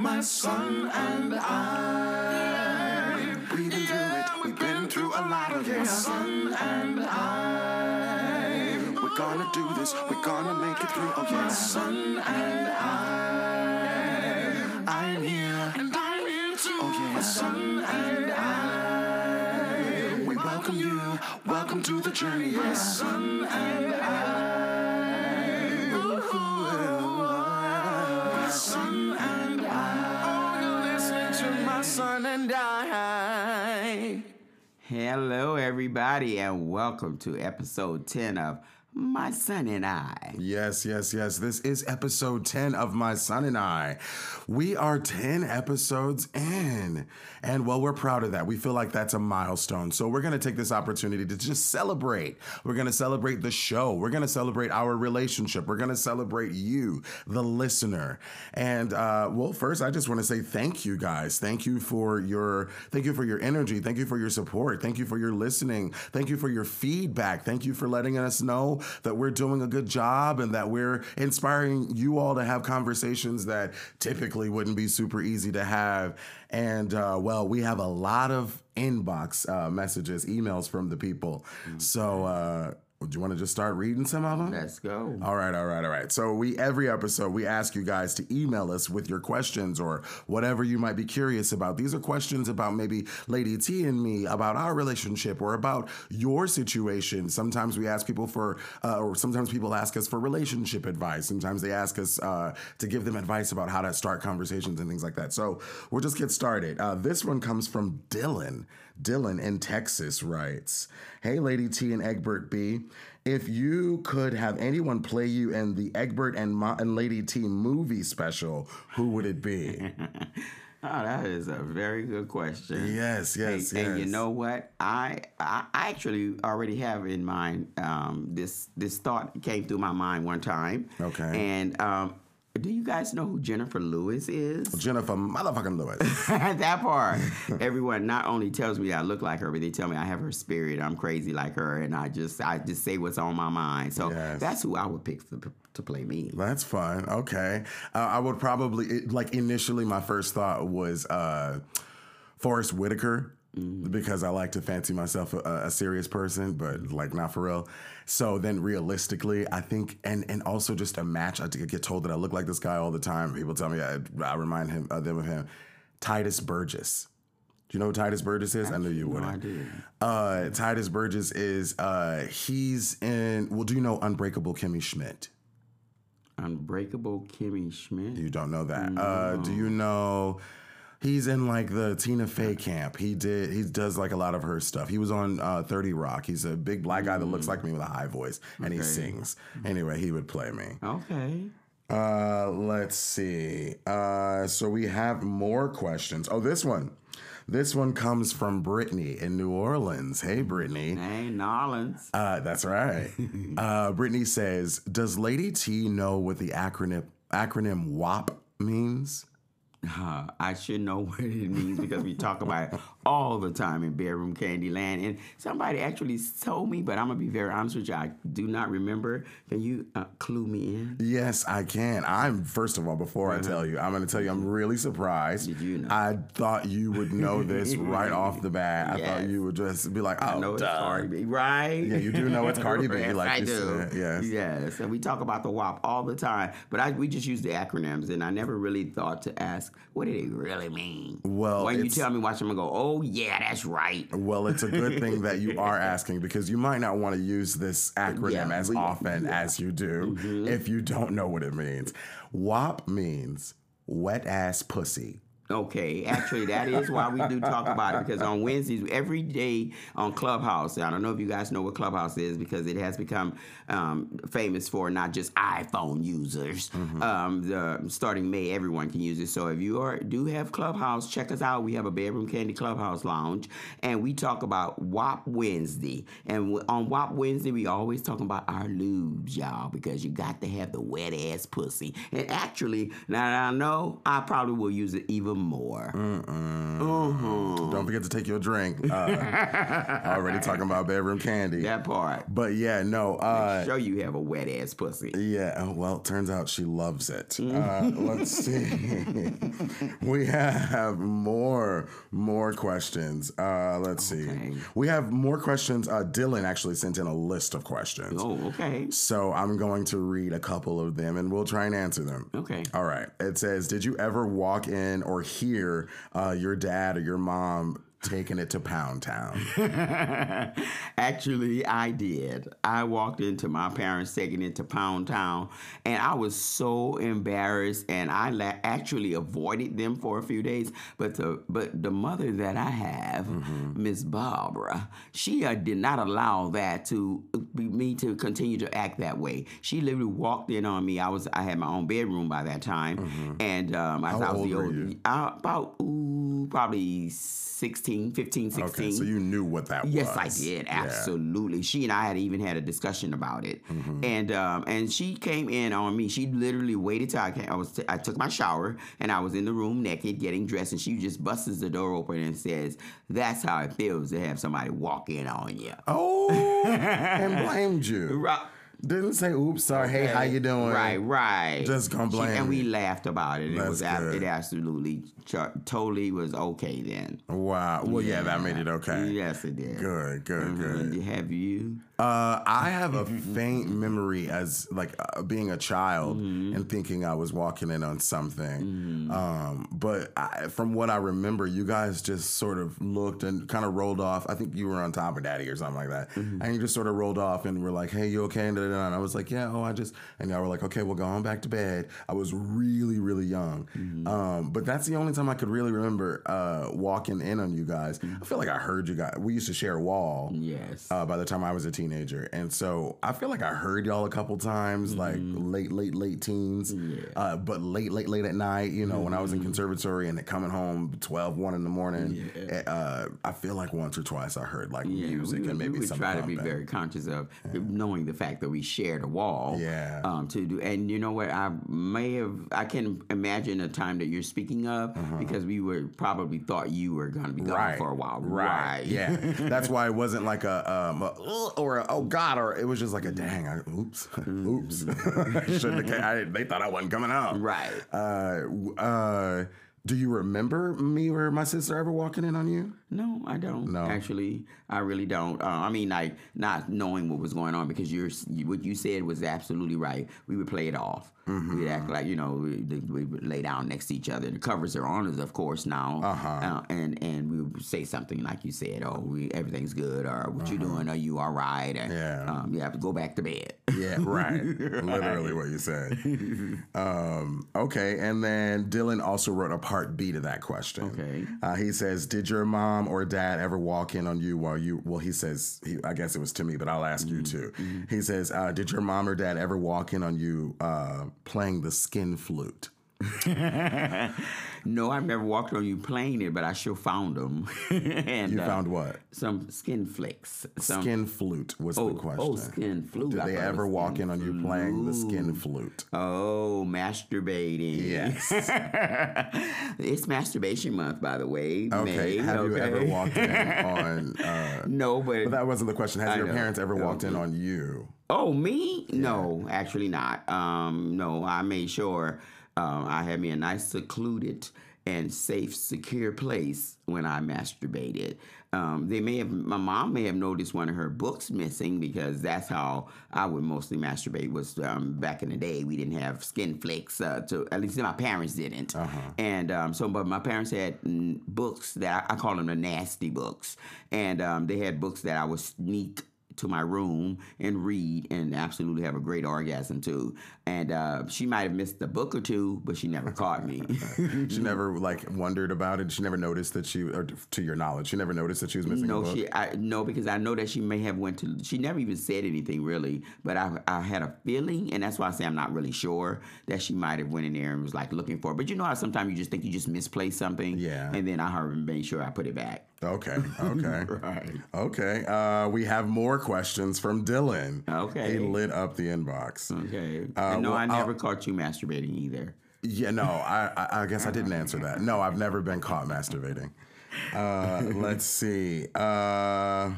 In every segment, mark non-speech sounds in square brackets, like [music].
my son and I. We've been through it, we've been through a lot of My son and I. We're gonna do this, we're gonna make it through. Oh yeah, my son and I. I'm here, and I'm here too. Oh yeah, my son and I. We welcome you, welcome to the journey. My son and I. Ooh, my son and Hello, everybody, and welcome to episode 10 of My Son and I. Yes, yes, yes. This is episode 10 of My Son and I. We are 10 episodes in. And well, we're proud of that. We feel like that's a milestone. So we're going to take this opportunity to just celebrate. We're going to celebrate the show. We're going to celebrate our relationship. We're going to celebrate you, the listener. And uh, well, first, I just want to say thank you guys. Thank you for your thank you for your energy. Thank you for your support. Thank you for your listening. Thank you for your feedback. Thank you for letting us know that we're doing a good job and that we're inspiring you all to have conversations that typically wouldn't be super easy to have. And uh, well, we have a lot of inbox uh, messages, emails from the people. So, uh, do you want to just start reading some of them? Let's go. All right, all right, all right. So we every episode we ask you guys to email us with your questions or whatever you might be curious about. These are questions about maybe Lady T and me, about our relationship, or about your situation. Sometimes we ask people for, uh, or sometimes people ask us for relationship advice. Sometimes they ask us uh, to give them advice about how to start conversations and things like that. So we'll just get started. Uh, this one comes from Dylan. Dylan in Texas writes, Hey, Lady T and Egbert B. If you could have anyone play you in the Egbert and, Mo- and Lady T movie special, who would it be? [laughs] Oh, that is a very good question. yes, yes, and, yes. and you know what? I I actually already have in mind um, this this thought came through my mind one time. Okay. And um, do you guys know who Jennifer Lewis is? Jennifer motherfucking Lewis. [laughs] that part. Everyone not only tells me I look like her, but they tell me I have her spirit. I'm crazy like her, and I just I just say what's on my mind. So Yes. that's who I would pick to, to play me. That's fun. Okay. Uh, I would probably, it, like, initially, my first thought was uh, Forest Whitaker. Because I like to fancy myself a, a serious person, but like not for real. So then, realistically, I think, and and also just a match. I get told that I look like this guy all the time. People tell me I, I remind him uh, them of him. Tituss Burgess. Do you know who Tituss Burgess is? I knew you No would. idea. Uh, Tituss Burgess is uh, he's in. Well, do you know Unbreakable Kimmy Schmidt? Unbreakable Kimmy Schmidt. You don't know that. Uh, do you know he's in like the Tina Fey camp? He did. He does like a lot of her stuff. He was on uh, Thirty Rock. He's a big black guy that looks like me with a high voice, and he sings. Anyway, he would play me. Okay. Uh, let's see. Uh, so we have more questions. Oh, this one. This one comes from Brittany in New Orleans. Hey, Brittany. Hey, Nolans. Uh, that's right. [laughs] uh, Brittany says, "Does Lady T know what the acronym acronym WAP means?" Uh, I should know [laughs] what it means because we talk about it all the time in Bedroom Candyland. And somebody actually told me, but I'm gonna be very honest with you. I do not remember. Can you uh, clue me in? Yes, I can. I'm first of all, before I tell you, I'm to tell you, I'm really surprised. Did you know? I thought you would know this [laughs] right off the bat. I thought you would just be like, "Oh, I know it's duh." Cardi B, right? Yeah, you do know it's Cardi B, [laughs] yes, like I do. said, yes. yes. And we talk about the WAP all the time, but I, we just use the acronyms, and I never really thought to ask what did it really mean. Well, when you tell me, watch them go, oh Oh, yeah, that's right. Well, it's a good thing that you are [laughs] asking because you might not want to use this acronym Yeah, as we- often as you do mm-hmm. if you don't know what it means. WAP means wet ass pussy. Okay, actually, that is why we do talk about it because on Wednesdays, every day on Clubhouse, I don't know if you guys know what Clubhouse is because it has become um, famous for not just iPhone users. Um, the, starting May, everyone can use it. So if you are do have Clubhouse, check us out. We have a Bedroom Candy Clubhouse Lounge, and we talk about WAP Wednesday. And on WAP Wednesday, we always talking about our lubes, y'all, because you got to have the wet ass pussy. And actually, now that I know, I probably will use it even more. Don't forget to take your drink. Uh, [laughs] already talking about bedroom candy. That part. But yeah, no. Uh, Show you have a wet ass pussy. Yeah, oh, well, it turns out she loves it. Uh, let's see. [laughs] we have more more questions. Uh, let's see. We have more questions. Uh, Dylan actually sent in a list of questions. Oh, okay. So I'm going to read a couple of them and we'll try and answer them. Okay. All right. It says, Did you ever walk in or hear uh, your dad or your mom taking it to Pound Town? [laughs] Actually, I did. I walked into my parents taking it to Pound Town, and I was so embarrassed, and I la- actually avoided them for a few days. But the but the mother that I have, Miss Barbara, she uh, did not allow that to be, me to continue to act that way. She literally walked in on me. I was I had my own bedroom by that time, and um, I, How I was old the old, you? uh, about ooh, probably 16, 15, 16. Okay, so you knew what that was. Yes, I did. Yeah. Absolutely. She and I had even had a discussion about it, Mm-hmm. and um, and she came in on me. She literally waited till I came. I was I took my shower and I was in the room naked, getting dressed, and she just busts the door open and says, "That's how it feels to have somebody walk in on you." Oh, and [laughs] blamed you. Right. Didn't say, oops, sorry, hey, how you doing? Right, right. Just She- blame and we laughed about it. It That's was good. it absolutely totally was okay then. Wow. Well, yeah, that made it okay. Yes, it did. Good, good, good. Mhm. Have you? Uh, I have a faint memory as like uh, being a child and thinking I was walking in on something. Um, but I, from what I remember, you guys just sort of looked and kind of rolled off. I think you were on top of Daddy or something like that, and you just sort of rolled off and were like, "Hey, you okay?" And, I was like, "Yeah." Oh, I just and y'all were like, "Okay, well, go on back to bed." I was really, really young, um, but that's the only time I could really remember uh, walking in on you guys. I feel like I heard you guys. We used to share a wall Yes. uh, by the time I was a teenager. And so I feel like I heard y'all a couple times, like late, late, late teens. Uh, but late, late, late at night, you know, when I was in conservatory and coming home 12, 1 in the morning, uh, I feel like once or twice I heard like Yeah, music we, and maybe we some try to be very conscious of knowing the fact that we shared a wall. Yeah. Um, to do, and you know what? I may have. I can imagine a time that you're speaking of because we were probably thought you were going to be gone Uh-huh. Right. for a while. Right. Yeah. That's why it wasn't like a, um, a [laughs] "Ugh," or oh God, or it was just like a dang, I, oops, [laughs] oops. [laughs] I shouldn't have, I, they thought I wasn't coming out. Right. Uh, uh, do you remember me or my sister ever walking in on you? No, I don't. No. Actually, I really don't. Uh, I mean, like not knowing what was going on because you're you- what you said was absolutely right. We would play it off. Mm-hmm. We'd act like you know we, we would lay down next to each other. The covers are on us, of course, now. Uh-huh. and and we would say something like you said, "Oh, we, everything's good," or "What you doing? Are you all right?" Or, Uh-huh. Yeah. Um, you have to go back to bed. Yeah, [laughs] right. Literally what you said. Um, okay, and then Dylan also wrote a part B to that question. Okay. Uh, he says, "Did your mom or dad ever walk in on you while you?" Well, he says, he, I guess it was to me, but I'll ask you too. He says, uh, "Did your mom or dad ever walk in on you uh, playing the skin flute?" [laughs] no, I've never walked on you playing it, but I sure found them. [laughs] and You uh, found what? some skin flicks. Some, Skin flute was oh, the question. oh, skin flute. Did I they ever walk in on you playing the skin flute? Oh, masturbating. Yes. [laughs] it's masturbation month, by the way. Okay. May, Have you ever okay? walked in [laughs] on? Uh, No, but, but that wasn't the question. Has I your know. parents ever walked in on you? oh, me? No, actually not. Um, no, I made sure um, I had me a nice secluded and safe, secure place when I masturbated. Um, they may have, my mom may have noticed one of her books missing because that's how I would mostly masturbate. Was um, back in the day we didn't have skin flicks. Uh, to at least my parents didn't, and um, so but my parents had books that I, I call them the nasty books, and um, they had books that I would sneak to my room and read and absolutely have a great orgasm too. And uh, she might have missed a book or two, but she never caught me. [laughs] She never like wondered about it. She never noticed that she, or to your knowledge, she never noticed that she was missing a no, book. she I no because I know that she may have went to. She never even said anything really, but I I had a feeling, and that's why I say I'm not really sure that she might have went in there and was like looking for. it. But you know how sometimes you just think you just misplaced something, Yeah. and then I heard and made sure I put it back. Okay, [laughs] okay, Right. okay. Uh, we have more questions from Dylan. Okay. he lit up the inbox. Okay. Uh, no, well, I I'll- never caught you masturbating either. Yeah, no, I, I, I guess I didn't answer that. No, I've never been caught masturbating. Uh, [laughs] let's see. Uh,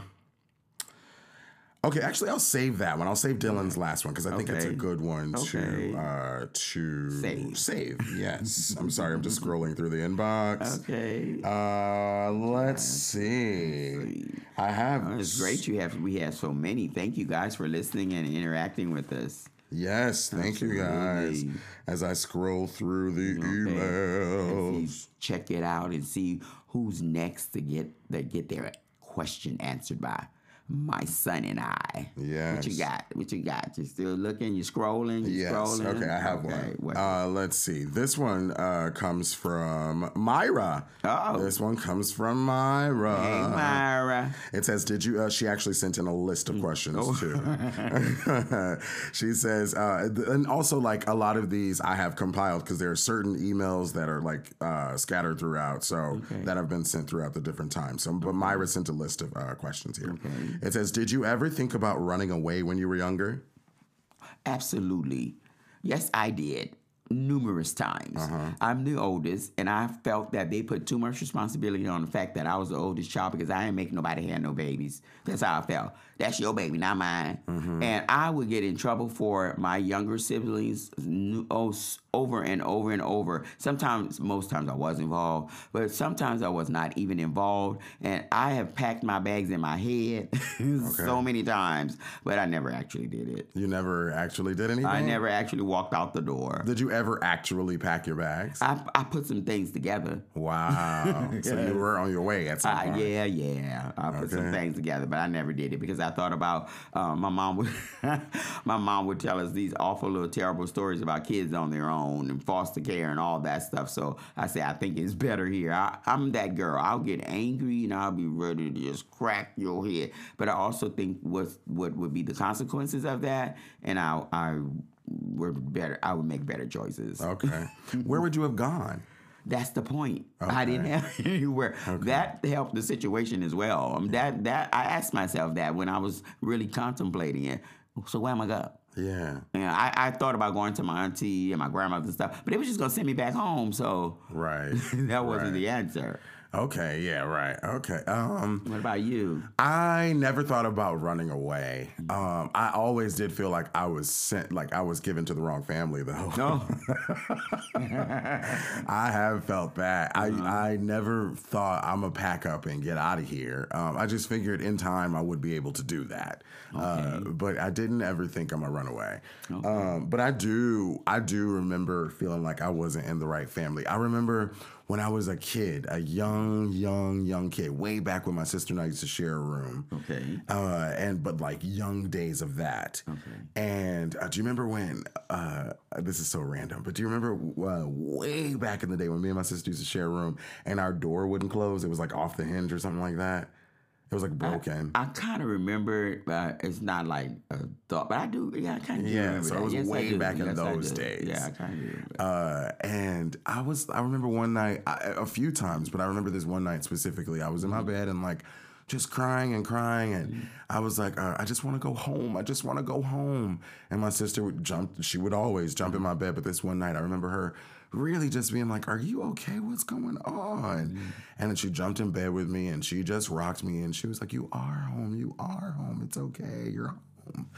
okay, actually, I'll save that one. I'll save Dylan's last one because I think it's a good one Okay. to uh, to Save. Save. Yes. [laughs] I'm sorry. I'm just scrolling through the inbox. Okay. Uh, let's see. I have. Oh, it's great you have we have so many. Thank you guys for listening and interacting with us. Yes, thank you guys. As I scroll through the Okay. emails. See- check it out and see who's next to get that get their question answered by my son and I. Yeah. What you got? What you got? You still looking? You scrolling? You Yes. scrolling? Okay, I have Okay, one. Uh, let's see. This one uh, comes from Myra. Oh. This one comes from Myra. hey, Myra. It says, "Did you?" Uh, she actually sent in a list of questions Oh. too. [laughs] [laughs] she says, uh, and also like a lot of these I have compiled because there are certain emails that are like uh, scattered throughout, so that have been sent throughout the different times. So, but Myra sent a list of uh, questions here. It says, "Did you ever think about running away when you were younger?" Absolutely. Yes, I did. Numerous times. Uh-huh. I'm the oldest, and I felt that they put too much responsibility on the fact that I was the oldest child because I ain't make nobody have no babies. That's how I felt. That's your baby, not mine. And I would get in trouble for my younger siblings oh, over and over and over. Sometimes, most times I was involved, but sometimes I was not even involved. And I have packed my bags in my head [laughs] so many times, but I never actually did it. You never actually did anything. I never actually walked out the door. Did you ever actually pack your bags? I, I put some things together. Wow. [laughs] So you were on your way at some Uh, point. yeah, yeah. I put some things together, but I never did it because I thought about uh, my mom would [laughs] my mom would tell us these awful little terrible stories about kids on their own and foster care and all that stuff. So I say I think it's better here. I, I'm that girl. I'll get angry and I'll be ready to just crack your head. But I also think what what would be the consequences of that, and I I would better I would make better choices. Okay. Where would you have gone? That's the point. I didn't have [laughs] anywhere. That helped the situation as well. Um, that that I asked myself that when I was really contemplating it. So where am I going? Yeah. And I, I thought about going to my auntie and my grandmother and stuff, but it was just gonna send me back home. So Right. [laughs] that wasn't Right. the answer. Okay. Yeah. Right. Okay. Um. What about you? I never thought about running away. Um, I always did feel like I was sent, like I was given to the wrong family, though. No. [laughs] [laughs] I have felt that. I I never thought I'm gonna pack up and get out of here. Um, I just figured in time I would be able to do that. Uh, but I didn't ever think I'm a runaway. run away. Um, but I do I do remember feeling like I wasn't in the right family. I remember when I was a kid, a young, young, young kid, way back when my sister and I used to share a room. Okay. Uh, and but like young days of that. Okay. And uh, do you remember when? Uh, this is so random, but do you remember uh, way back in the day when me and my sister used to share a room and our door wouldn't close? It was like off the hinge or something like that. It was like broken. I kind of remember, but it's not like a thought. But I do, yeah, I kind of Yeah, so it was Yes, way back in Yes, I those days. Yeah, I kind of. Uh, and I was, I remember one night, I, a few times, but I remember this one night specifically. I was in my bed and like just crying and crying, and I was like, uh, I just want to go home. I just want to go home. And my sister would jump. She would always jump in my bed, but this one night, I remember her really just being like, "Are you okay? What's going on?" And then she jumped in bed with me, and she just rocked me, and she was like, "You are home. You are home. It's okay. You're home."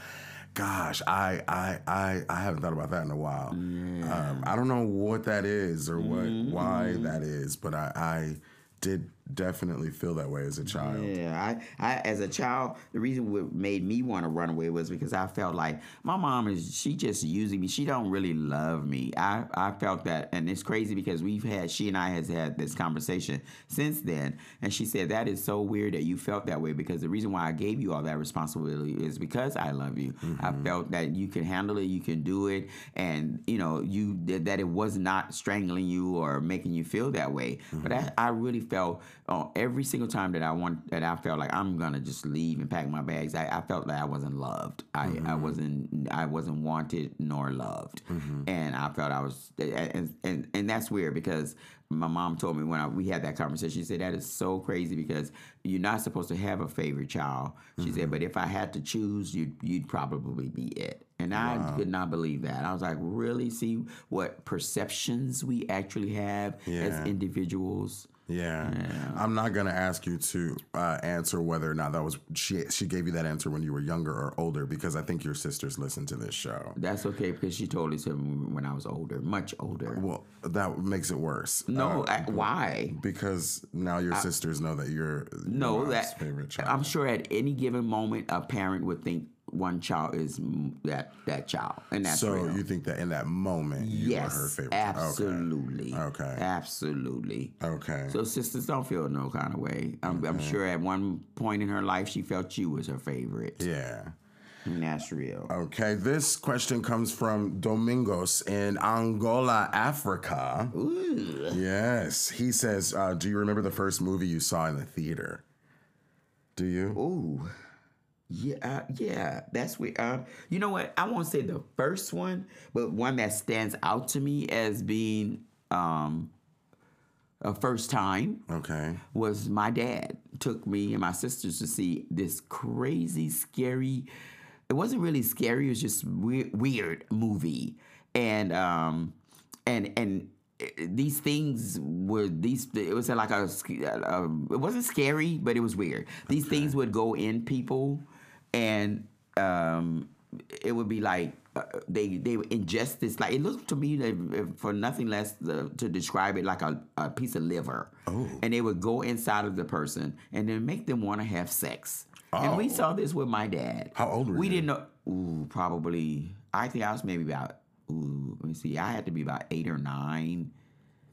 Gosh, I I I, I haven't thought about that in a while. Um, I don't know what that is or what why that is, but I, I did definitely feel that way as a child. Yeah, I, I as a child, the reason what made me want to run away was because I felt like my mom is she just using me. She don't really love me. I, I felt that, and it's crazy because we've had she and I has had this conversation since then, and she said that is so weird that you felt that way because the reason why I gave you all that responsibility is because I love you. I mm-hmm. felt that you can handle it, you can do it, and you know you that it was not strangling you or making you feel that way. But mm-hmm. I, I really felt uh, every single time that I want that I felt like I'm gonna just leave and pack my bags. I, I felt like I wasn't loved. I, I wasn't I wasn't wanted nor loved, and I felt I was and and, and that's weird because my mom told me when I, we had that conversation. She said that is so crazy because you're not supposed to have a favorite child. She Mm-hmm. said, but if I had to choose, you'd you'd probably be it. And I could not believe that. I was like, really? See what perceptions we actually have Yeah. as individuals. Yeah. I'm not gonna ask you to uh, answer whether or not that was she. She gave you that answer when you were younger or older because I think your sisters listen to this show. That's okay because she told it to when I was older, much older. Well, that makes it worse. no, Uh, I, why? because now your sisters know that you're No, that favorite child. I'm sure at any given moment a parent would think one child is that that child, and that's so real. you think that in that moment you yes, were her favorite? absolutely, Okay. absolutely. Okay. So sisters don't feel no kind of way. I'm, I'm sure at one point in her life she felt you was her favorite, yeah. and that's real. Okay. This question comes from Domingos in Angola, Africa. Ooh. Yes. He says, uh, "Do you remember the first movie you saw in the theater? Do you? Ooh. Yeah, uh, yeah, that's weird. Uh, you know what? I won't say the first one, but one that stands out to me as being um, a first time Okay. was my dad took me and my sisters to see this crazy, scary. It wasn't really scary. It was just weird, weird movie, and um, and and these things were these. It was like a. sc- uh, It wasn't scary, but it was weird. These things would go in people, and um, it would be like uh, they they would ingest this like it looked to me that for nothing less uh, to describe it like a, a piece of liver Oh. and they would go inside of the person and then make them want to have sex and we Oh. saw this with my dad How old were we you? didn't know ooh probably i think i was maybe about ooh let me see i had to be about eight or nine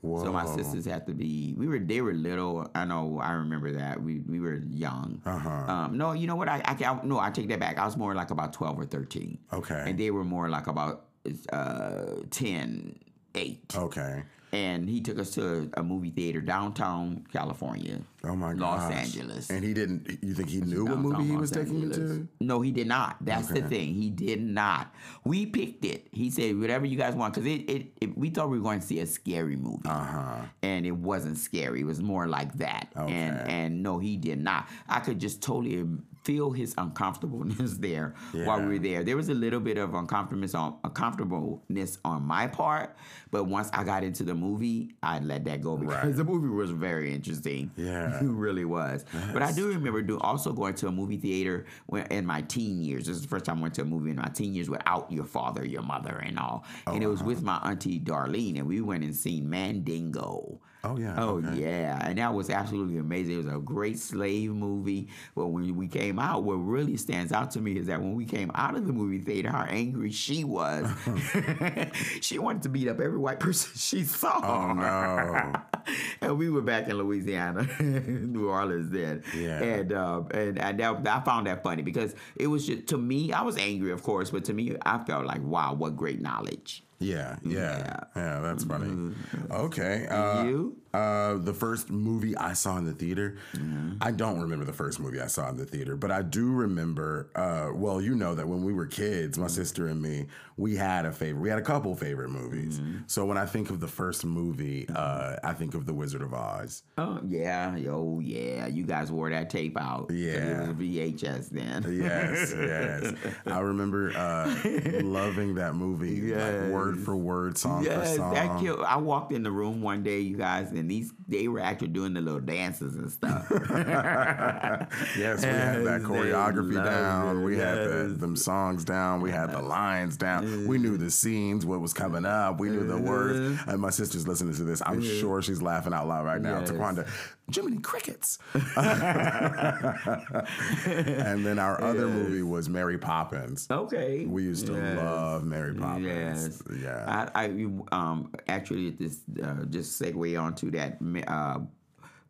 Whoa. so my sisters had to be. We were. They were little. I know. I remember that. We we were young. Uh-huh. Um, no, you know what? I, I can- no. I take that back. I was more like about twelve or thirteen. Okay. And they were more like about uh, 10, 8. Okay. And he took us to a movie theater downtown California. Oh my Los gosh. Angeles. And he didn't. You think he knew what movie he Los was taking you to? No, he did not. That's the thing. He did not. We picked it. He said, whatever you guys want. Because it, it, it, we thought we were going to see a scary movie. Uh huh. And it wasn't scary. It was more like that. And, Okay. and and no, he did not. I could just totally feel his uncomfortableness [laughs] there while we were there. There was a little bit of uncomfortableness on uncomfortableness on my part, but once I got into the movie, I let that go because Right. the movie was very interesting. Yeah. [laughs] it really was. But I do remember do, also going to a movie theater when, in my teen years. This is the first time I went to a movie in my teen years without your father, your mother, and all. Oh, and it was with my auntie Darlene, and we went and seen Mandingo. Oh yeah. Oh okay. yeah, and that was absolutely amazing. It was a great slave movie. But when we came out, what really stands out to me is that when we came out of the movie theater, how angry she was. [laughs] [laughs] she wanted to beat up every white person she saw. Oh no. We were back in Louisiana, [laughs] New Orleans then. Yeah. And uh, and, and that, I found that funny because it was just to me. I was angry, of course, but to me, I felt like, wow, what great knowledge. Yeah, yeah, yeah. that's funny. Okay. Uh, Mm-hmm. you? Uh, the first movie I saw in the theater, Mm-hmm. I don't remember the first movie I saw in the theater, but I do remember. Uh, well, you know that when we were kids, Mm-hmm. my sister and me, we had a favorite. We had a couple favorite movies. Mm-hmm. So when I think of the first movie, uh, I think of The Wizard of Oz. Oh yeah, oh yeah. You guys wore that tape out. Yeah. it was VHS then. Yes, yes. I remember uh, [laughs] loving that movie, Yes. like word for word, song Yes, for song. that killed. I walked in the room one day, you guys, and these they were actually doing the little dances and stuff. [laughs] Yes, we had that choreography down. it, We had the, them songs down. We had the lines down. We knew the scenes, what was coming up. We knew the words. And my sister's listening to this. I'm sure she's laughing out loud right now. Yes. Taquanda, Jiminy Crickets. [laughs] and then our other movie was Mary Poppins. okay. We used to Yes. love Mary Poppins. Yes. Yeah. I, I um actually this uh, just segue on to that uh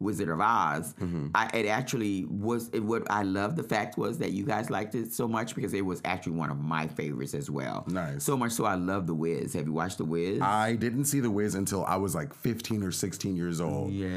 Wizard of Oz. Mm-hmm. I, it actually was. It, what I love the fact was that you guys liked it so much because it was actually one of my favorites as well. Nice. So much so I love The Wiz. Have you watched The Wiz? I didn't see The Wiz until I was like 15 or 16 years old. yeah.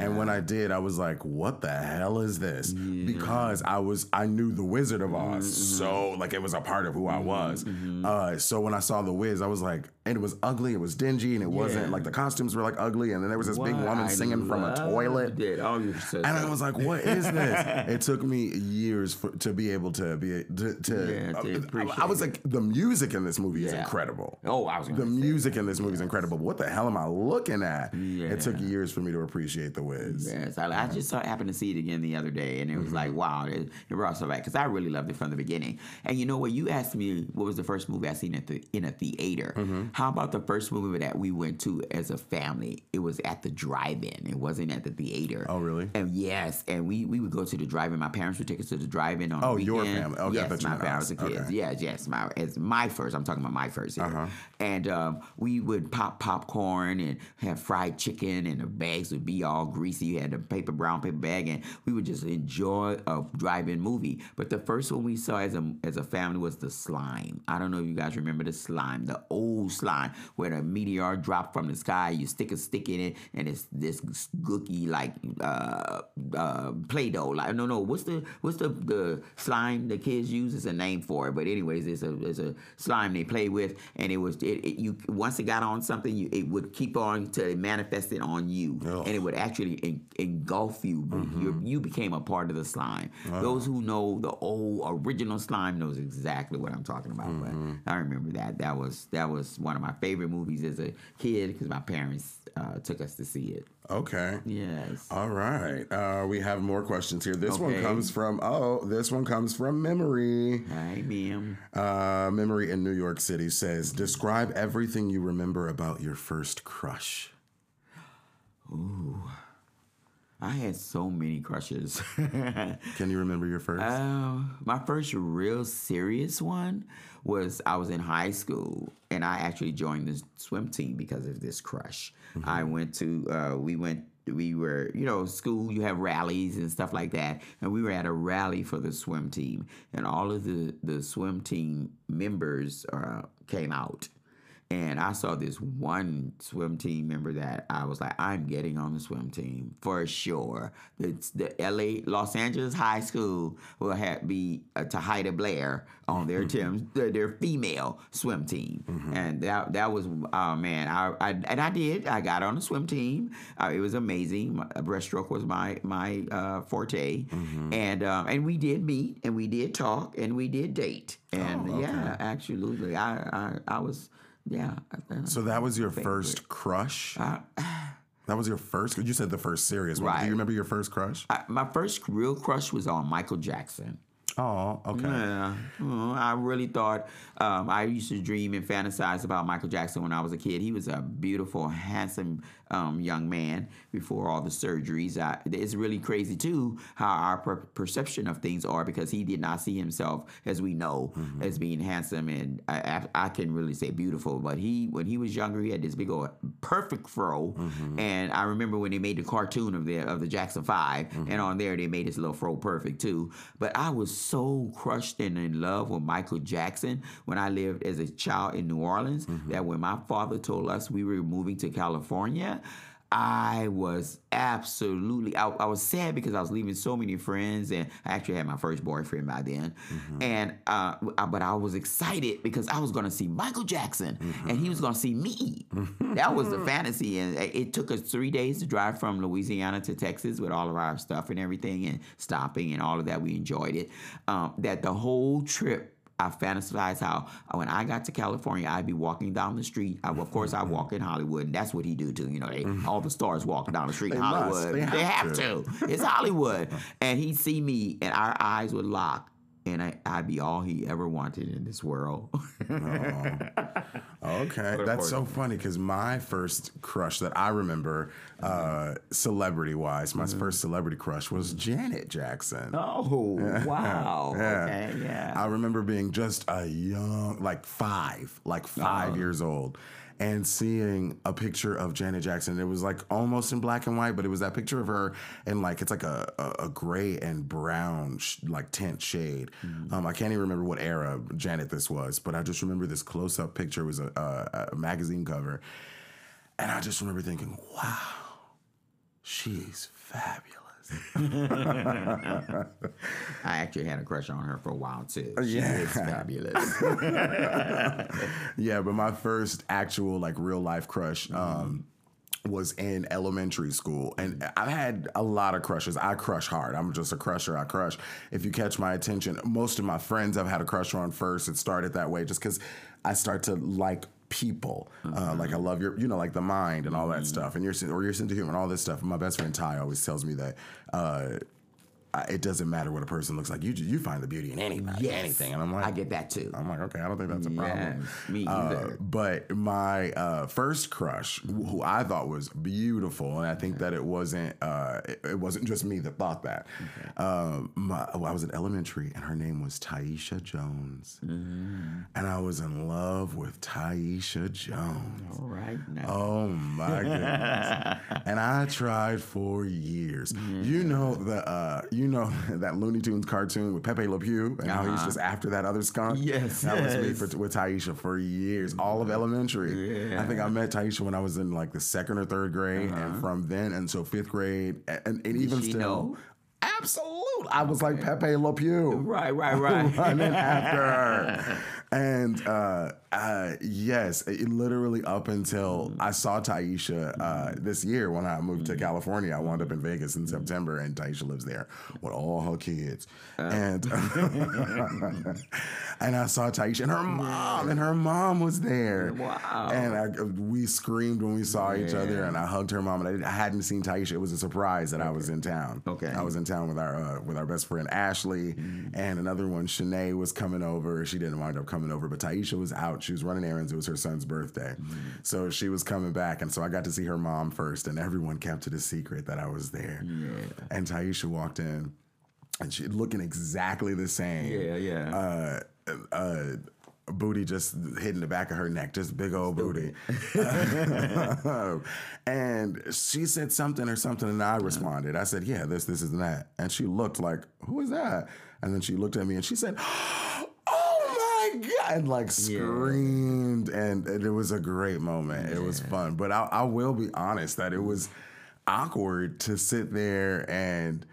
And when I did, I was like, "What the hell is this?" Because I was, I knew the Wizard of Oz, Mm-hmm. so like it was a part of who I was. Uh, so when I saw the Wiz, I was like, and it was ugly, it was dingy, and it wasn't like the costumes were like ugly, and then there was this big woman I singing from a loved toilet. It. Oh, you're so And I was like, "What is this?" [laughs] it took me years for, to be able to be to. to, Yeah, I- I, was like, the music in this movie is incredible. Oh, I was the music in this movie is incredible. What the hell am I looking at? It took years for me to appreciate the Wiz. Yes, I, I just saw, happened to see it again the other day, and it was like, mm-hmm. wow, it, it brought so back because I really loved it from the beginning. And you know what? You asked me what was the first movie I seen at the in a theater. Mm-hmm. How about the first movie that we went to as a family? It was at the drive-in. It wasn't at the theater. Oh, really? And yes, and we we would go to the drive-in. My parents would take us to the drive-in on Oh, the your family. Okay, I yes, thought my parents and kids. Okay. Yes, yes, my it's my first. I'm talking about my first here. Uh-huh. And um, we would pop popcorn and have fried chicken, and the bags would be all greasy. You had a paper brown paper bag, and we would just enjoy a drive-in movie. But the first one we saw as a as a family was the slime. I don't know if you guys remember the slime, the old slime where the meteor dropped from the sky. You stick a stick in it, and it's this gooky like uh, uh, Play-Doh. Like no, no. What's the what's the the slime the kids use? It's a name for it, but anyways, it's a it's a slime they play with, and it was it, it you once it got on something, you it would keep on till it manifested on you, and it would actually en- engulf you. You you became a part of the slime. Those who know the old original slime knows exactly what I'm talking about. But I remember that that was that was one of my favorite movies as a kid because my parents uh, took us to see it. Okay. Yes. All right. Uh, we have more questions here. This one comes from oh, this one comes from Memory. Hi, ma'am. Uh, Memory in New York City says, "Describe everything you remember about your first crush." Ooh, I had so many crushes. [laughs] Can you remember your first? Um, my first real serious one was I was in high school and I actually joined the swim team because of this crush. I went to uh, we went we were you know school you have rallies and stuff like that. And we were at a rally for the swim team. And all of the the swim team members uh, came out and I saw this one swim team member that I was like, I'm getting on the swim team for sure. It's the LA Los Angeles High School will have be uh, Tahida Blair on their team, their, their female swim team, and that that was oh man, I, I and I did. I got on the swim team. Uh, it was amazing. My, breaststroke was my my uh, forte, and um, and we did meet and we did talk and we did date, and Oh, okay. yeah, absolutely. I I, I was. Yeah. uh, so that was your first crush. [sighs] that was your first. You said the first serious one. Do you remember your first crush? I, my first real crush was on Michael Jackson. Oh, okay. Yeah, Mm, I really thought um, I used to dream and fantasize about Michael Jackson when I was a kid. He was a beautiful, handsome um, young man before all the surgeries. I, it's really crazy too how our per- perception of things are because he did not see himself as we know mm-hmm. as being handsome and I, I, I can really say beautiful. But he, when he was younger, he had this big old perfect fro, mm-hmm. and I remember when they made the cartoon of the of the Jackson 5 and mm-hmm. on there they made his little fro perfect too. But I was so crushed and in love with Michael Jackson when I lived as a child in New Orleans that when my father told us we were moving to California. I was absolutely. I, I was sad because I was leaving so many friends, and I actually had my first boyfriend by then. And uh, I- but I was excited because I was going to see Michael Jackson, and he was going to see me. that was the [laughs] fantasy, and it it took us three days to drive from Louisiana to Texas with all of our stuff and everything, and stopping and all of that. We enjoyed it. Um, that the whole trip. I fantasize how uh, when I got to California, I'd be walking down the street. I, of course, I walk in Hollywood, and that's what he do too. You know, they, all the stars walk down the street in They must. Hollywood. They They have have, to. to. It's Hollywood, [laughs] and he'd see me, and our eyes would lock, and I, I'd be all he ever wanted in this world. Okay, [laughs] that's so funny because my first crush that I remember, uh, celebrity wise, my first celebrity crush was Janet Jackson. oh [laughs] wow! Yeah. Okay, yeah. I remember being just a young, like five, like five Oh. years old. And seeing a picture of Janet Jackson. It was like almost in black and white, but it was that picture of her and like it's like a a, a gray and brown sh- like tint shade. Um, I can't even remember what era Janet this was, but I just remember this close up picture. It was a, a, a magazine cover, and I just remember thinking, wow, she's fabulous. [laughs] I actually had a crush on her for a while too. She Yeah. is fabulous. [laughs] Yeah, but my first actual like real life crush um was in elementary school and I've had a lot of crushes. I crush hard. I'm just a crusher. I crush. If you catch my attention, most of my friends I've had a crush on first. It started that way just cuz I start to like people. Uh, like I love your, you know, like the mind and all that stuff, and your or your sense of humor and all this stuff. And my best friend Ty always tells me that uh, I- it doesn't matter what a person looks like. You you find the beauty in anybody, Yes. anything. And I'm like, I get that too. I'm like, okay, I don't think that's a problem. Yes, me Uh, but my uh, first crush, who I thought was beautiful, and I think that it wasn't uh, it, it wasn't just me that thought that. Um, my, I was in elementary, and her name was Taisha Jones, Mm-hmm. and I was in love with Taisha Jones. All right now. Oh my goodness! [laughs] and I tried for years. You know the uh, you know [laughs] that Looney Tunes cartoon with Pepe Le Pew and how he's Uh-huh. just after that other skunk. Yes, that was me for, with Taisha for years, all of elementary. I think I met Taisha when I was in like the second or third grade, and from then until fifth grade, and, and even Uh-huh. still. know? Absolutely. I was like Pepe Le Pew Right, right, [laughs] right. running after her. [laughs] And uh, uh, yes, it literally up until I saw Taisha uh, this year when I moved to California. I wound up in Vegas in September, and Taisha lives there with all her kids. And [laughs] and I saw Taisha and her mom, and her mom was there. Wow. And I, we screamed when we saw each other, and I hugged her mom. And I, I hadn't seen Taisha. It was a surprise that I was in town. Okay. I was in town with our uh, with our best friend Ashley, and another one, Shanae, was coming over. She didn't wind up coming over, but Taisha was out. She was running errands. It was her son's birthday, so she was coming back, and so I got to see her mom first, and everyone kept it a secret that I was there. And Taisha walked in, and she looking exactly the same. Yeah, yeah. Uh, uh, booty just hitting the back of her neck, just big old booty. [laughs] [laughs] and she said something or something, and I responded. I said, "Yeah, this, this, is that." And she looked like, "Who is that?" And then she looked at me and she said, "Oh my god!" And like screamed, and, and it was a great moment. It was fun, but I, I will be honest that it was awkward to sit there and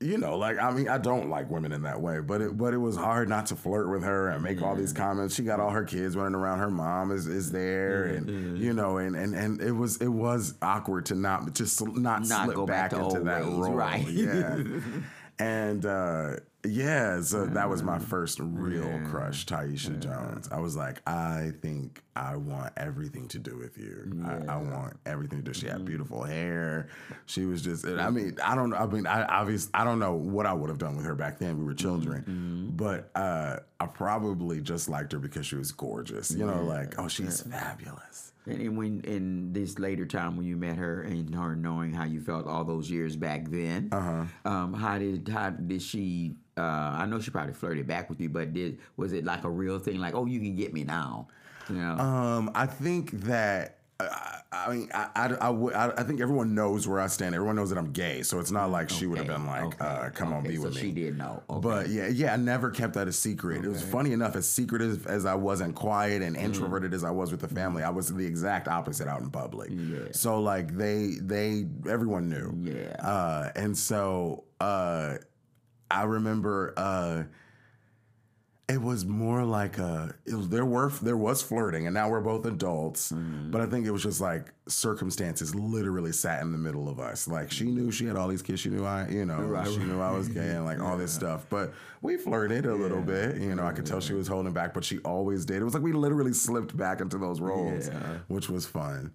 you know, like I mean, I don't like women in that way, but it but it was hard not to flirt with her and make all these comments. She got all her kids running around. Her mom is is there, and you know, and and and it was it was awkward to not just not, Not slip go back back, to into that ways, role, right. Yeah, [laughs] and uh, yeah, so that was my first real crush, Taisha Jones. I was like, I think I want everything to do with you. I, I want everything to do. She had beautiful hair. She was just. I mean, I don't. I mean, I obviously I don't know what I would have done with her back then. We were children, but uh, I probably just liked her because she was gorgeous. You know, like oh, she's fabulous. And when in this later time when you met her and her knowing how you felt all those years back then, uh-huh. um, how did how did she? Uh, I know she probably flirted back with you, but did was it like a real thing? Like, oh, you can get me now, you know? Um, I think that. I, I mean, I, I, I, I, I think everyone knows where I stand. Everyone knows that I'm gay, so it's not like she would have been like, okay, uh, "Come on, be so with me." She did know. Okay. But yeah, yeah, I never kept that a secret. It was funny enough, as secretive as I was and quiet and Mm-hmm. introverted as I was with the family, I was the exact opposite out in public. So like they they everyone knew. Yeah. Uh, and so uh, I remember uh, it was more like a it was, there were there was flirting, and now we're both adults. Mm-hmm. But I think it was just like circumstances literally sat in the middle of us. Like she knew she had all these kids. She knew I, you know, Right, she knew I was gay and like all this stuff. But we flirted a little bit. You know, I could tell she was holding back, but she always did. It was like we literally slipped back into those roles, Yeah. which was fun.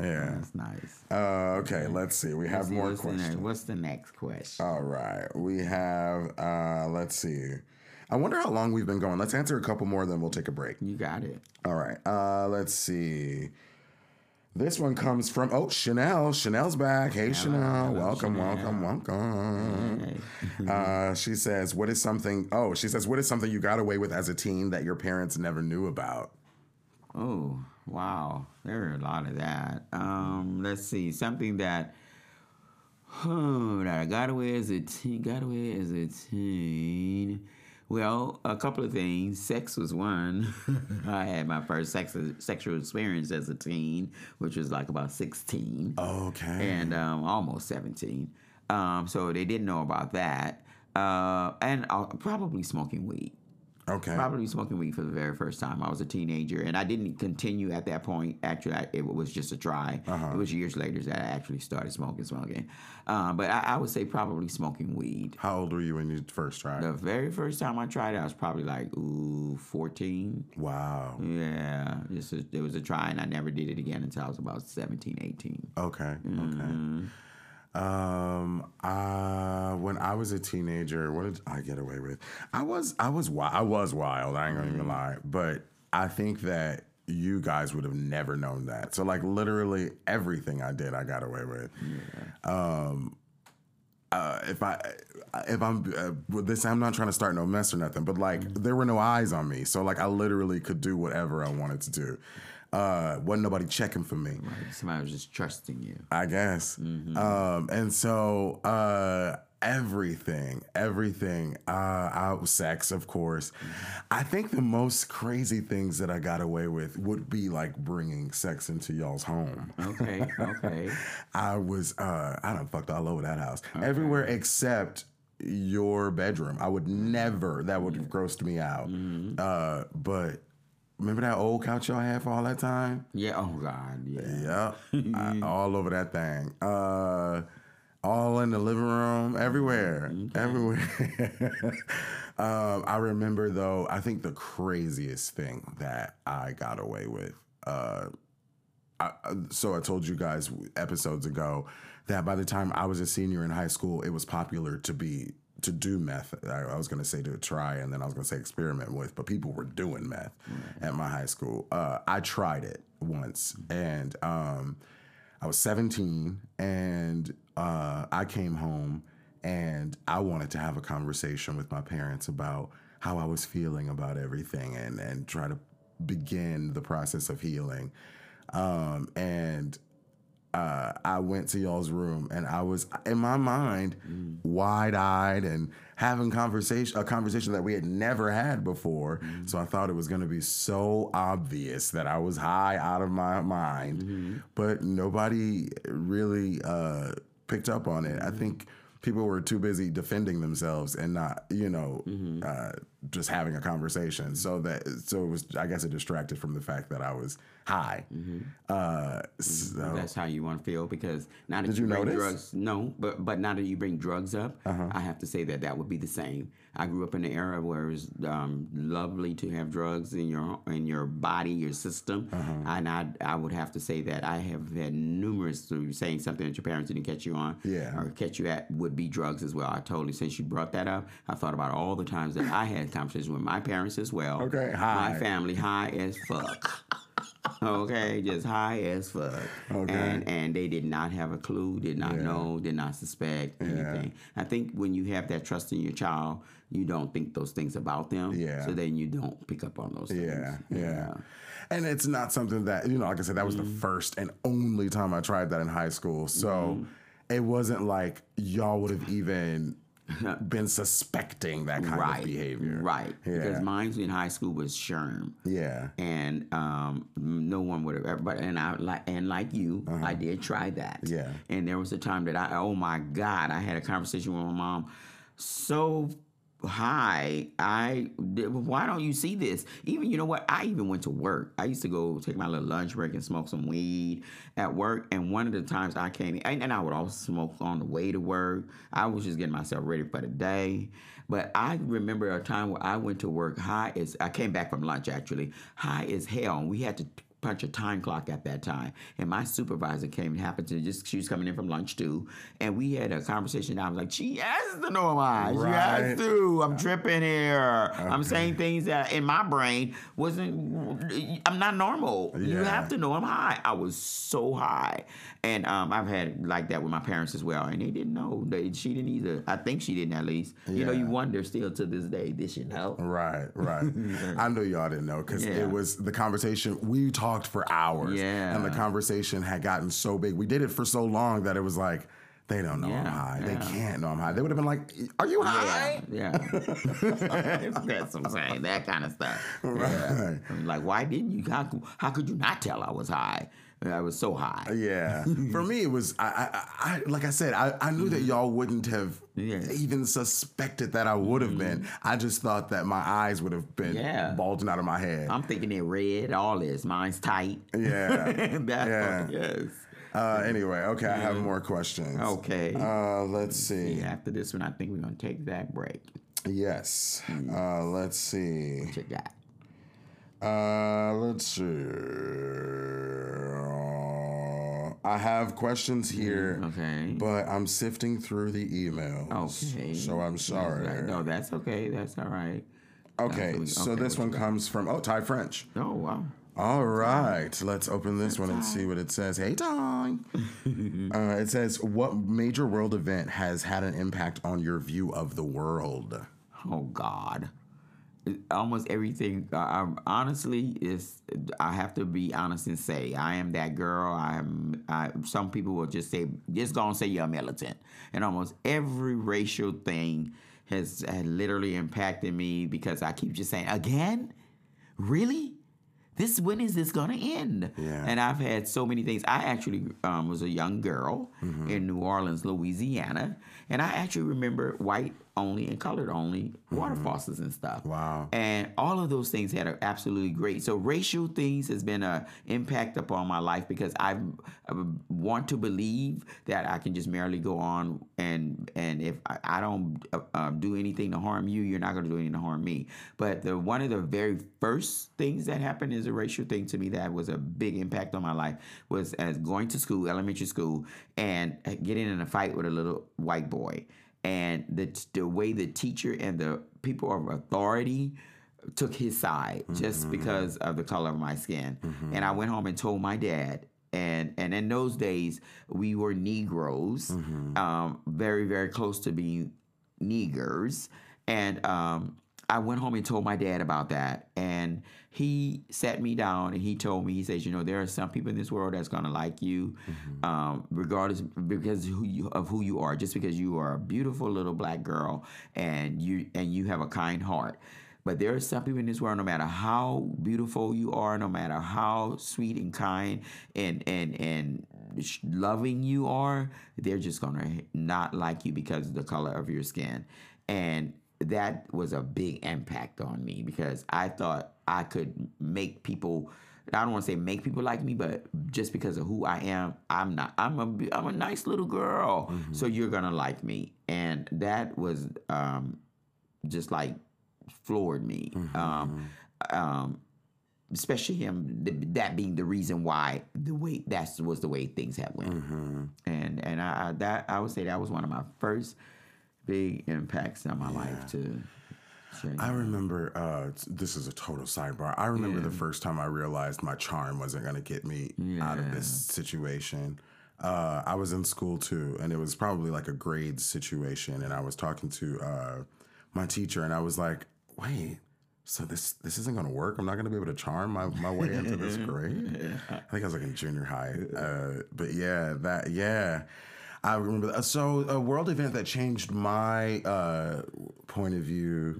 Yeah. That's nice. Uh, okay, let's see. We have more what's The questions. next, what's the next question? All right. We have, uh, let's see. I wonder how long we've been going. Let's answer a couple more, then we'll take a break. you got it. All right. Uh, let's see. This one comes from, oh, Chanel. Chanel's back. Hey, Chanel. Welcome, welcome, welcome. [laughs] Uh, she says, what is something, oh, she says, what is something you got away with as a teen that your parents never knew about? Oh, Wow, there are a lot of that. Um, let's see, something that oh, that I got away as a teen. Got away as a teen. Well, a couple of things. Sex was one. [laughs] I had my first sex, sexual experience as a teen, which was like about sixteen. Okay. and um, almost 17. Um, so they didn't know about that. Uh, and uh, probably smoking weed. Okay. Probably smoking weed for the very first time. I was a teenager, and I didn't continue at that point. Actually, I, it was just a try. Uh-huh. It was years later that I actually started smoking, smoking. Um, but I, I would say probably smoking weed. How old were you when you first tried? The very first time I tried it, I was probably like, ooh, 14. Wow. Yeah, just a, it was a try, and I never did it again until I was about 17, 18. Okay. Okay. Um, uh, when I was a teenager, what did I get away with? I was, I was, wi- I was wild. I ain't gonna even lie, but I think that you guys would have never known that. So, like, literally everything I did, I got away with. Yeah. Um, uh, if I, if I'm uh, with this, I'm not trying to start no mess or nothing, but like, Mm-hmm. there were no eyes on me, so like, I literally could do whatever I wanted to do. Uh, wasn't nobody checking for me. Right. Somebody was just trusting you. I guess. Um, and so uh, everything, everything, uh, out sex, of course. I think the most crazy things that I got away with would be like bringing sex into y'all's home. Okay, okay. [laughs] I was, uh, I done fucked all over that house, everywhere except your bedroom. I would never. That would have grossed me out. Uh, but remember that old couch y'all had for all that time? Yeah. Oh God. Yeah. Yep. [laughs] I- all over that thing. Uh, all in the living room, everywhere, everywhere. [laughs] um, I remember though. I think the craziest thing that I got away with. Uh, I, I- so I told you guys episodes ago that by the time I was a senior in high school, it was popular to be to do meth. I, I was going to say to try, and then I was going to say experiment with, but people were doing meth at my high school. Uh, I tried it once, and um, I was 17, and uh, I came home, and I wanted to have a conversation with my parents about how I was feeling about everything, and and try to begin the process of healing. Um, and uh, I went to y'all's room and I was in my mind wide eyed and having conversation a conversation that we had never had before. So I thought it was going to be so obvious that I was high out of my mind, but nobody really uh, picked up on it. I think people were too busy defending themselves and not, you know, uh, just having a conversation. So that so it was, I guess, it distracted from the fact that I was high. Uh, so That's how you want to feel because now that Did you, you bring notice? drugs, no, but but now that you bring drugs up, Uh-huh. I have to say that that would be the same. I grew up in an era where it was um, lovely to have drugs in your in your body, your system, Uh-huh. and I I would have to say that I have had numerous through saying something that your parents didn't catch you on, Yeah. or catch you at would be drugs as well. I totally since you brought that up, I thought about all the times that I had conversations with my parents as well. Okay, high. my family high as fuck. [laughs] okay, just high as fuck. Okay. And and they did not have a clue, did not know, did not suspect anything. I think when you have that trust in your child, you don't think those things about them. Yeah. So then you don't pick up on those things. Yeah, yeah. And it's not something that, you know, like I said, that was the mm-hmm. first and only time I tried that in high school. So mm-hmm. it wasn't like y'all would have even [laughs] been suspecting that kind Right. of behavior. Right. Yeah. Because mine in high school was Sherm. Yeah. and um, no one would have ever. But and I like and like you, I did try that. Uh-huh. Yeah. And there was a time that I, oh my God, I had a conversation with my mom, so high. I why don't you see this? Even you know what? I even went to work. I used to go take my little lunch break and smoke some weed at work. And one of the times I came, and, and I would also smoke on the way to work. I was just getting myself ready for the day. But I remember a time where I went to work high as I came back from lunch actually high as hell, and we had to punch a time clock at that time. And my supervisor came and happened to just she was coming in from lunch too, and we had a conversation. I was like, she has to know my eyes. She Right. has to. I'm tripping here. I'm saying things that in my brain wasn't. I'm not normal. You have to know I'm high. I was so high, and um, I've had like that with my parents as well, and they didn't know. They, she didn't either. I think she didn't at least. You know, you wonder still to this day. Did she know? Right, [laughs] right. I know y'all didn't know because Yeah. it was the conversation we talked for hours. Yeah. And the conversation had gotten so big. We did it for so long that it was like, they don't know I'm Yeah, high. They can't know I'm high. They would have been like, Are you high? Yeah, yeah. [laughs] That's what I'm saying. That kind of stuff. Yeah. Right. I mean, like, why didn't you? How, how could you not tell I was high? I was so high. Yeah. [laughs] For me, it was I, I, I like I said, I, I knew that y'all wouldn't have Yeah. even suspected that I would have been. I just thought that my eyes would have been Yeah. bulging out of my head. I'm thinking it red, all this. Mine's tight. yeah. [laughs] That- Yeah. Yes. Uh, anyway, okay, I have more questions. Okay. Uh, let's see. Yeah, after this one, I think we're gonna take that break. Yes. Uh, let's see. What you got? Uh, let's see. I have questions here, Okay. but I'm sifting through the emails. Okay. So I'm sorry. That's right. No, that's okay. That's all right. Okay, so Okay, this one comes from oh Ty French. Oh wow. All right, let's open this one and see what it says. Hey Ty. [laughs] uh, it says, "What major world event has had an impact on your view of the world?" Oh God. Almost everything. Uh, um, honestly, is I have to be honest and say I am that girl. I am. I, some people will just say, just gonna say you're militant, and almost every racial thing has, has literally impacted me because I keep just saying again, really. This when is this gonna end? Yeah. And I've had so many things. I actually um, was a young girl in New Orleans, Louisiana, and I actually remember white only and colored only water faucets and stuff. Wow. And all of those things had are absolutely great. So racial things has been a impact upon my life because I, I want to believe that I can just merely go on and and if I, I don't uh, um, do anything to harm you, you're not going to do anything to harm me. But the one of the very first things that happened is a racial thing to me that was a big impact on my life was as going to school, elementary school, and getting in a fight with a little white boy and the the way the teacher and the people of authority took his side just because of the color of my skin. And I went home and told my dad. And and in those days we were Negroes, um, very very close to being niggers. And um, I went home and told my dad about that, and he sat me down and he told me, he says, you know, there are some people in this world that's gonna like you, um, regardless because who you, of who you are, just because you are a beautiful little black girl and you and you have a kind heart. But there are some people in this world, no matter how beautiful you are, no matter how sweet and kind and and and loving you are, they're just gonna not like you because of the color of your skin. And that was a big impact on me because I thought I could make people. I don't want to say make people like me, but just because of who I am, I'm not. I'm a I'm a nice little girl, so you're gonna like me, and that was um, just like floored me. Um, um, especially him, th- that being the reason why the way that was the way things had went, and and I, I that I would say that was one of my first big impacts on my life to. change. I remember. Uh, this is a total sidebar. I remember the first time I realized my charm wasn't going to get me out of this situation. Uh, I was in school too, and it was probably like a grade situation. And I was talking to uh, my teacher, and I was like, "Wait, so this this isn't going to work? I'm not going to be able to charm my, my way into this [laughs] grade." I think I was like in junior high, uh, but yeah, that yeah. I remember that. So a world event that changed my uh, point of view,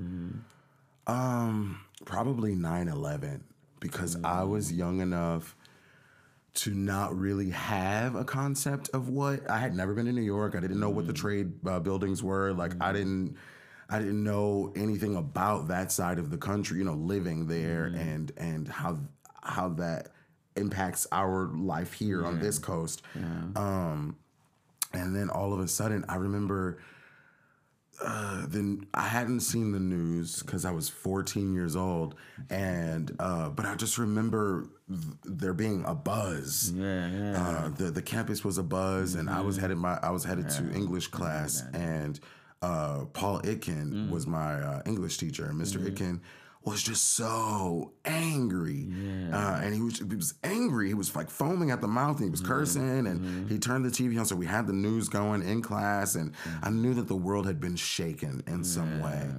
um, probably 9-11 because I was young enough to not really have a concept of what I had never been to New York. I didn't know what the trade uh, buildings were. Like I didn't, I didn't know anything about that side of the country. You know, living there and and how how that impacts our life here on this coast. Um, and then all of a sudden, I remember. Uh, then I hadn't seen the news because I was 14 years old, and uh, but I just remember th- there being a buzz. yeah, yeah. Uh, the the campus was a buzz, and I was headed my I was headed to English class, and uh, Paul Itkin was my uh, English teacher, and mister Itkin was just so angry, uh, and he was he was angry. He was like foaming at the mouth, and he was cursing, and he turned the TV on, so we had the news going in class, and I knew that the world had been shaken in some way.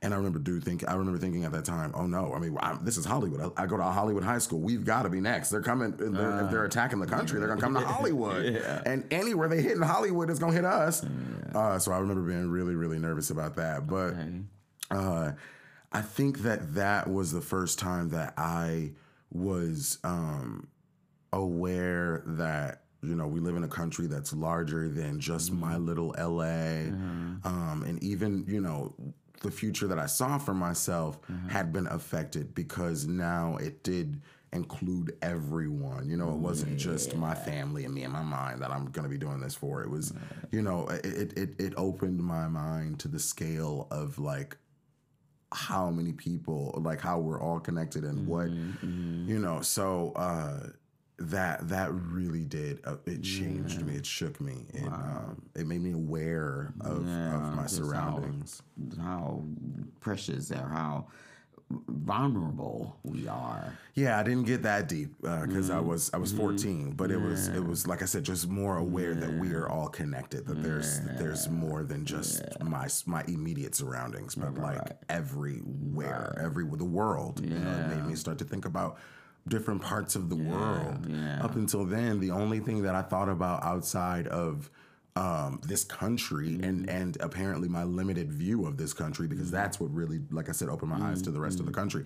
And I remember do think I remember thinking at that time, oh no, I mean I'm, this is Hollywood. I, I, go to a Hollywood high school. We've got to be next. They're coming. They're, uh, if they're attacking the country, they're gonna come to [laughs] Hollywood. yeah. And anywhere they hit in Hollywood is gonna hit us. Yeah. Uh, so I remember being really really nervous about that. But okay. uh, I think that that was the first time that I was um, aware that you know we live in a country that's larger than just mm-hmm. my little LA, mm-hmm. um, and even you know the future that I saw for myself mm-hmm. had been affected because now it did include everyone. You know, it wasn't yeah. just my family and me and my mind that I'm going to be doing this for. It was, you know, it, it it opened my mind to the scale of like how many people, like how we're all connected and what, mm-hmm. you know. So uh, that that really did uh, it changed yeah. me. It shook me. It um, it made me aware of, yeah, of my surroundings. How, how precious or how vulnerable we are. Yeah, I didn't get that deep because uh, mm-hmm. I was I was mm-hmm. 14, but yeah. it was it was like I said, just more aware yeah. that we are all connected. That there's yeah. there's more than just my my immediate surroundings, but right. like everywhere, right. every the world. You know, it made me start to think about different parts of the world. Up until then, the only thing that I thought about outside of um, this country mm-hmm. and and apparently my limited view of this country because mm-hmm. that's what really, like I said, opened my mm-hmm. eyes to the rest of the mm-hmm. country.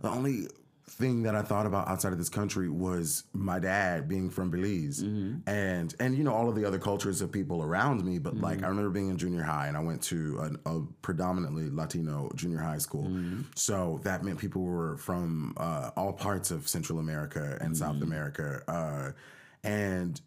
The only thing that I thought about outside of this country was my dad being from Belize mm-hmm. and and you know all of the other cultures of people around me but like I mm-hmm. remember being in junior high and I went to a, a predominantly Latino junior high school mm-hmm. so that meant people were from uh, all parts of Central America and South mm-hmm. America uh, and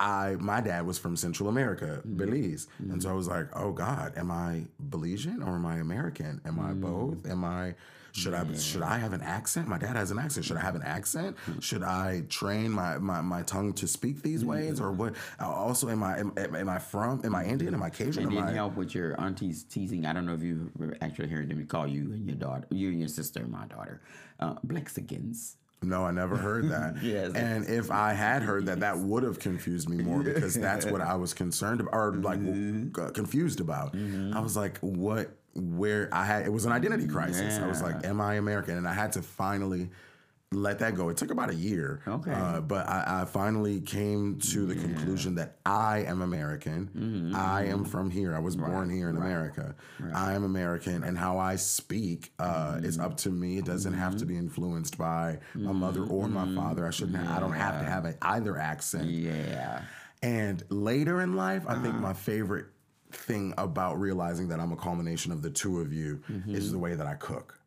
I my dad was from Central America, mm-hmm. Belize, mm-hmm. and so I was like, oh God, am I Belizean or am I American? Am I both? Mm. Am I should yeah. I should I have an accent? My dad has an accent. Should I have an accent? Mm. Should I train my, my, my tongue to speak these ways, or what? Also, am I am, am I from? Am I Indian? Am I Cajun? It didn't I, help with your auntie's teasing. I don't know if you actually heard them call you and your daughter, you and your sister, and my daughter, uh, Blexicans. No, I never heard that. [laughs] yes. And if I had heard that, that would have confused me more because that's what I was concerned about or like mm-hmm. confused about. Mm-hmm. I was like, what, where I had, it was an identity crisis. Yeah. I was like, am I American? And I had to finally let that go. It took about a year. Okay. Uh, but I, I, finally came to the yeah. conclusion that I am American. Mm-hmm. I am from here. I was right. born here in right. America. Right. I am American, and how I speak uh, mm-hmm. is up to me. It doesn't mm-hmm. have to be influenced by my mother or my mm-hmm. father. I shouldn't. Yeah. I don't have to have a, either accent. Yeah. And later in life, I uh-huh. think my favorite thing about realizing that I'm a culmination of the two of you is the way that I cook.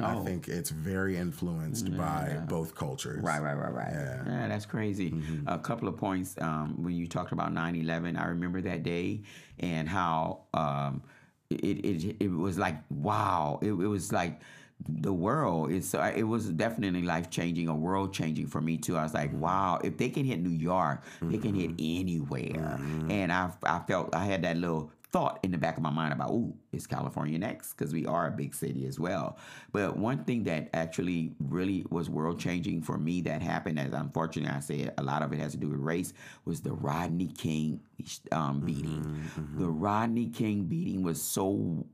Oh. I think it's very influenced yeah. by both cultures. Right, right, right, right. Yeah, yeah that's crazy. Mm-hmm. A couple of points um, when you talked about 9 11, I remember that day and how um, it, it, it was like, wow. It, it was like, the world is so it was definitely life changing or world changing for me too. I was like, mm-hmm. wow, if they can hit New York, mm-hmm. they can hit mm-hmm. anywhere. Mm-hmm. And I I felt I had that little thought in the back of my mind about, ooh, is California next? Because we are a big city as well. But one thing that actually really was world changing for me that happened, as unfortunately I said, a lot of it has to do with race, was the Rodney King um, beating. Mm-hmm, mm-hmm. The Rodney King beating was so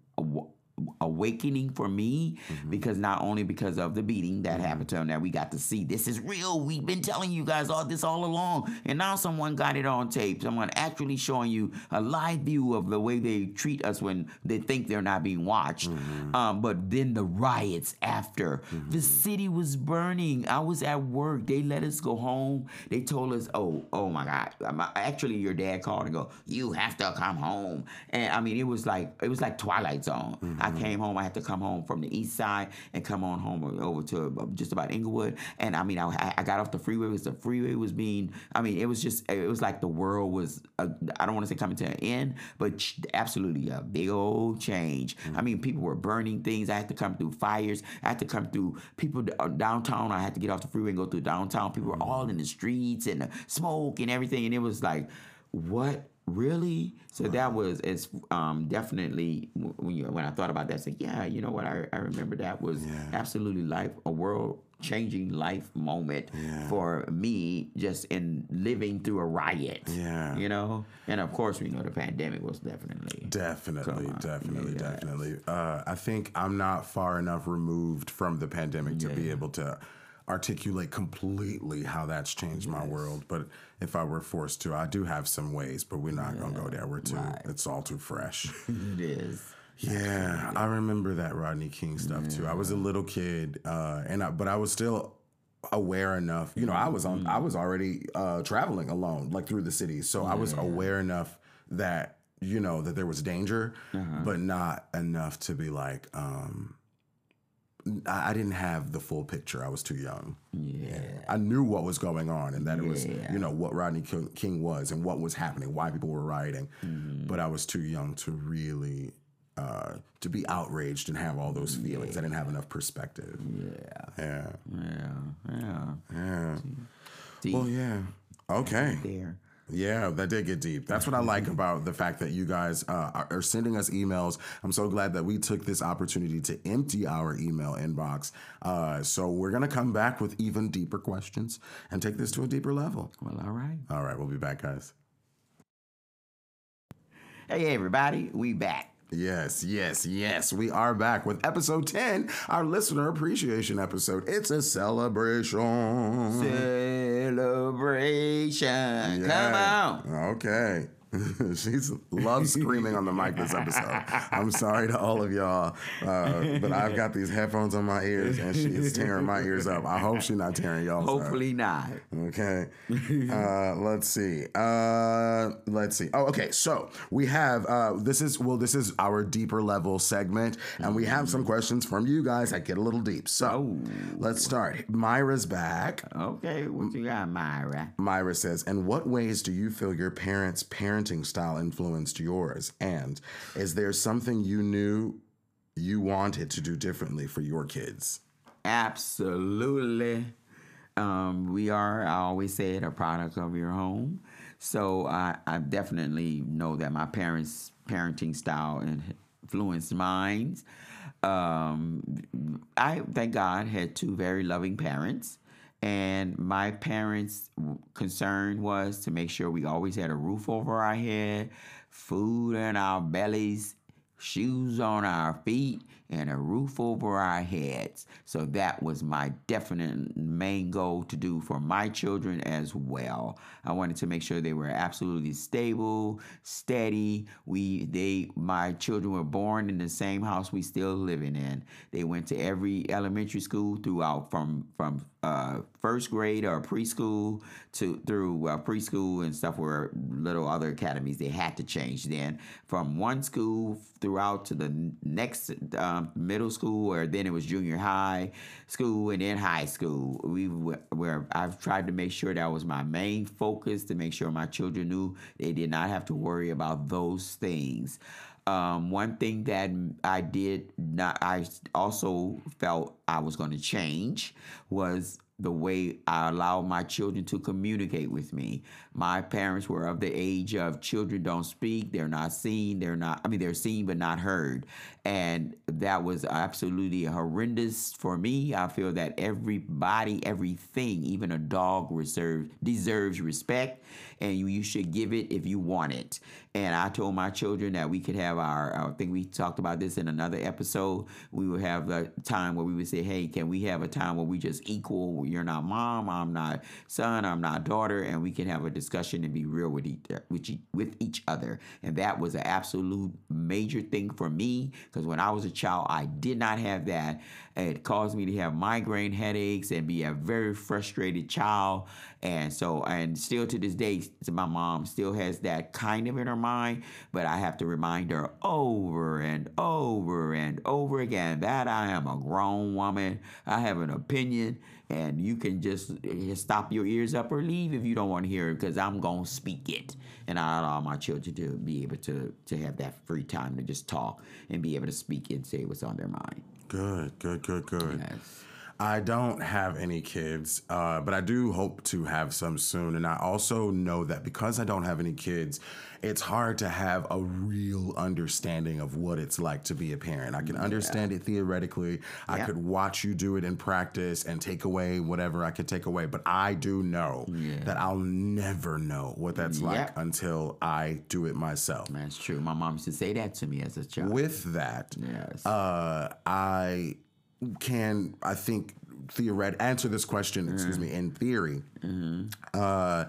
awakening for me mm-hmm. because not only because of the beating that mm-hmm. happened to him that we got to see. This is real. We've been telling you guys all this all along. And now someone got it on tape. Someone actually showing you a live view of the way they treat us when they think they're not being watched. Mm-hmm. um, but then the riots after. The mm-hmm. city was burning. I was at work. They let us go home. They told us oh oh my god. Actually your dad called and go you have to come home. And i mean it was like it was like twilight zone. I mm-hmm. came home. I had to come home from the east side and come on home over to uh, just about Inglewood. And I mean, I, I got off the freeway because the freeway was being. I mean, it was just. It was like the world was. Uh, I don't want to say coming to an end, but absolutely a big old change. Mm-hmm. I mean, people were burning things. I had to come through fires. I had to come through people uh, downtown. I had to get off the freeway and go through downtown. People were all in the streets and the smoke and everything. And it was like, what really? So that was it's um, definitely when you, when I thought about that, I said, yeah, you know what? I, I remember that was absolutely life a world changing life moment Yeah. for me just in living through a riot. Yeah. you know, and of course we know the pandemic was definitely Definitely, definitely, Yes. definitely. Uh, I think I'm not far enough removed from the pandemic to be able to articulate completely how that's changed my world. But if I were forced to, I do have some ways, but we're not gonna go there. We're too. It's all too fresh. [laughs] it is. Yeah, I remember that Rodney King stuff too. I was a little kid, uh, and I, but I was still aware enough. You know, I was on. I was already uh, traveling alone, like through the city, so I was aware enough that you know that there was danger, but not enough to be like. Um, I, I didn't have the full picture. I was too young. Yeah. I knew what was going on and that it was, you know, what Rodney King- was and what was happening, why people were rioting. Mm-hmm. But I was too young to really uh, to be outraged and have all those feelings. I didn't have enough perspective. Yeah. Yeah, Yeah. Yeah. yeah. Deep Well, yeah. Okay. there. Yeah, that did get deep. That's what I like about the fact that you guys uh, are- sending us emails. I'm so glad that we took this opportunity to empty our email inbox. Uh, so we're gonna come back with even deeper questions and take this to a deeper level. Well, all right. All right, we'll be back, guys. Hey, everybody, we back. Yes, yes, yes. We are back with episode 10, our listener appreciation episode. It's a celebration. Celebration. Come on. Okay. [laughs] She's loves screaming on the mic this episode. I'm sorry to all of y'all, uh, but I've got these headphones on my ears and she's tearing my ears up. I hope she's not tearing y'all. Hopefully not. Okay. Uh, let's see. Uh, let's see. Oh, okay. So we have uh, this is well, this is our deeper level segment, and we have some questions from you guys that get a little deep. So let's start. Myra's back. Okay, what you got, Myra? Myra says, In what ways do you feel your parents' parents' parenting style influenced yours? And is there something you knew you wanted to do differently for your kids? Absolutely. Um, we are, I always say it, a product of your home. So I, I definitely know that my parents' parenting style influenced mine. Um, I, thank God, had two very loving parents. And my parents' concern was to make sure we always had a roof over our head, food in our bellies, shoes on our feet, and a roof over our heads. So that was my definite main goal to do for my children as well. I wanted to make sure they were absolutely stable, steady. We they my children were born in the same house we still living in. They went to every elementary school throughout from from uh, first grade or preschool to through uh, preschool and stuff were little other academies. They had to change then from one school throughout to the next um, middle school or then it was junior high school and then high school. We were where I've tried to make sure that was my main focus to make sure my children knew they did not have to worry about those things um, one thing that I did not, I also felt I was going to change was the way I allowed my children to communicate with me. My parents were of the age of children don't speak, they're not seen, they're not, I mean, they're seen but not heard. And that was absolutely horrendous for me. I feel that everybody, everything, even a dog reserve, deserves respect, and you, you should give it if you want it. And I told my children that we could have our, I think we talked about this in another episode. We would have a time where we would say, hey, can we have a time where we just equal? You're not mom, I'm not son, I'm not daughter, and we can have a discussion and be real with each, with each, with each other. And that was an absolute major thing for me because when I was a child, I did not have that. It caused me to have migraine headaches and be a very frustrated child. And so, and still to this day, my mom still has that kind of in her mind, but I have to remind her over and over and over again that I am a grown woman. I have an opinion, and you can just eh, stop your ears up or leave if you don't want to hear it because I'm going to speak it. And I allow my children to be able to, to have that free time to just talk and be able to speak and say what's on their mind. Good, good, good, good. Yes. I don't have any kids, uh, but I do hope to have some soon. And I also know that because I don't have any kids, it's hard to have a real understanding of what it's like to be a parent. I can understand it theoretically. I could watch you do it in practice and take away whatever I could take away. But I do know that I'll never know what that's like until I do it myself. That's true. My mom used to say that to me as a child. With that, Yes. uh, I can, I think, theoret answer this question. Excuse me. In theory, uh,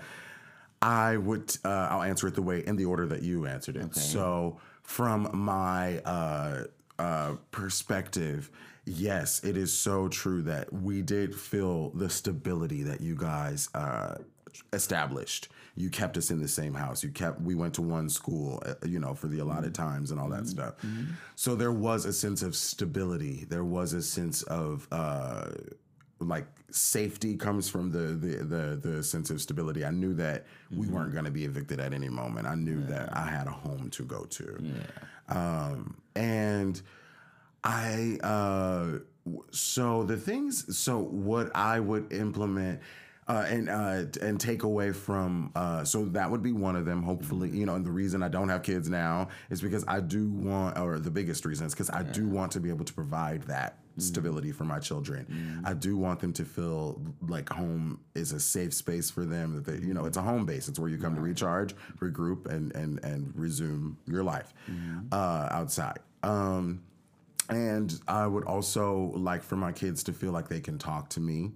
I would. Uh, I'll answer it the way in the order that you answered it. So, from my uh, uh, perspective, yes, it is so true that we did feel the stability that you guys uh, established. You kept us in the same house. You kept. We went to one school, uh, you know, for the allotted times and all that stuff. So there was a sense of stability. There was a sense of. Uh, like safety comes from the, the the the sense of stability. I knew that we weren't going to be evicted at any moment. I knew that I had a home to go to, um, and I uh, so the things. So what I would implement. Uh, and uh, and take away from uh, so that would be one of them. Hopefully, you know, and the reason I don't have kids now is because I do want, or the biggest reason is because I do want to be able to provide that stability for my children. I do want them to feel like home is a safe space for them. That they, you know, it's a home base. It's where you come to recharge, regroup, and and and resume your life uh, outside. Um, and I would also like for my kids to feel like they can talk to me,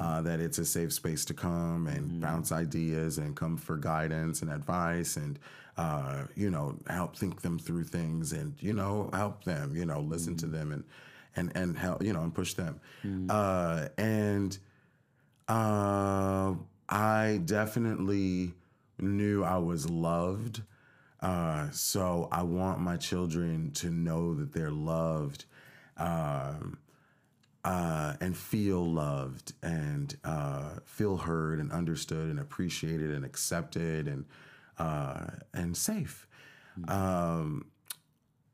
uh, that it's a safe space to come and bounce ideas and come for guidance and advice and, uh, you know, help think them through things and, you know, help them, you know, listen to them and, and, and help, you know, and push them. Uh, and uh, I definitely knew I was loved. Uh, so I want my children to know that they're loved um, uh, and feel loved and uh, feel heard and understood and appreciated and accepted and uh, and safe. Um,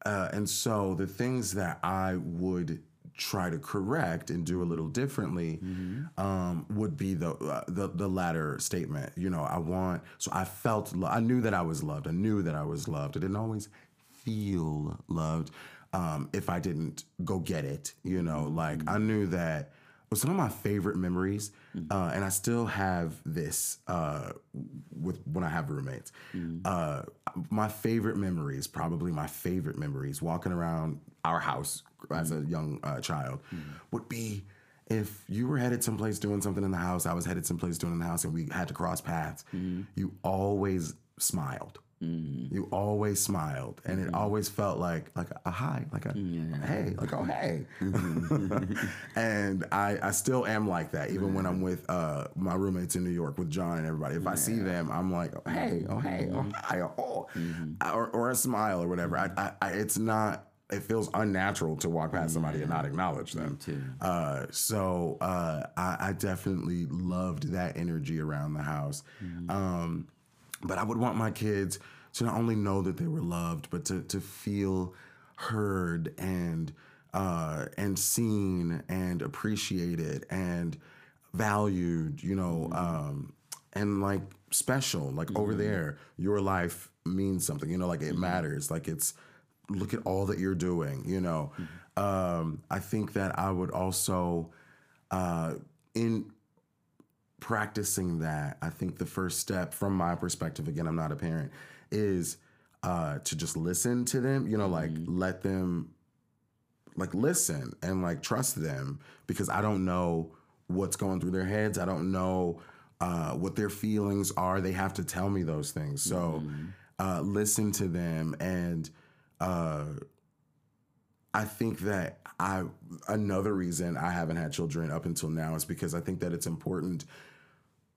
uh, and so the things that I would try to correct and do a little differently um, would be the, uh, the the latter statement. You know, I want. So I felt. Lo- I knew that I was loved. I knew that I was loved. I didn't always feel loved um, if I didn't go get it. You know, like I knew that. Well, some of my favorite memories, uh, and I still have this uh, with when I have roommates. Uh, my favorite memories, probably my favorite memories, walking around our house as a mm. young uh, child, mm. would be if you were headed someplace doing something in the house, I was headed someplace doing in the house, and we had to cross paths. Mm-hmm. You always smiled. Mm-hmm. You always smiled, and it mm-hmm. always felt like like a hi, like a mm, hey, like oh hey. [laughs] [laughs] and I I still am like that, even when I'm with uh, my roommates in New York with John and everybody. If I see them, I'm like oh, hey, oh hey, oh hi, oh, or, or a smile or whatever. I, I, I it's not. It feels unnatural to walk past somebody and not acknowledge them. too. Uh, so uh, I, I definitely loved that energy around the house. Um, but I would want my kids to not only know that they were loved, but to to feel heard and uh, and seen and appreciated and valued. You know, um, and like special. Like over there, your life means something. You know, like it matters. Like it's look at all that you're doing. You know, um, I think that I would also uh, in practicing that, I think the first step from my perspective, again, I'm not a parent, is uh, to just listen to them, you know, like let them like listen and like trust them because I don't know what's going through their heads. I don't know uh, what their feelings are. They have to tell me those things. So uh, listen to them and uh, I think that I another reason I haven't had children up until now is because I think that it's important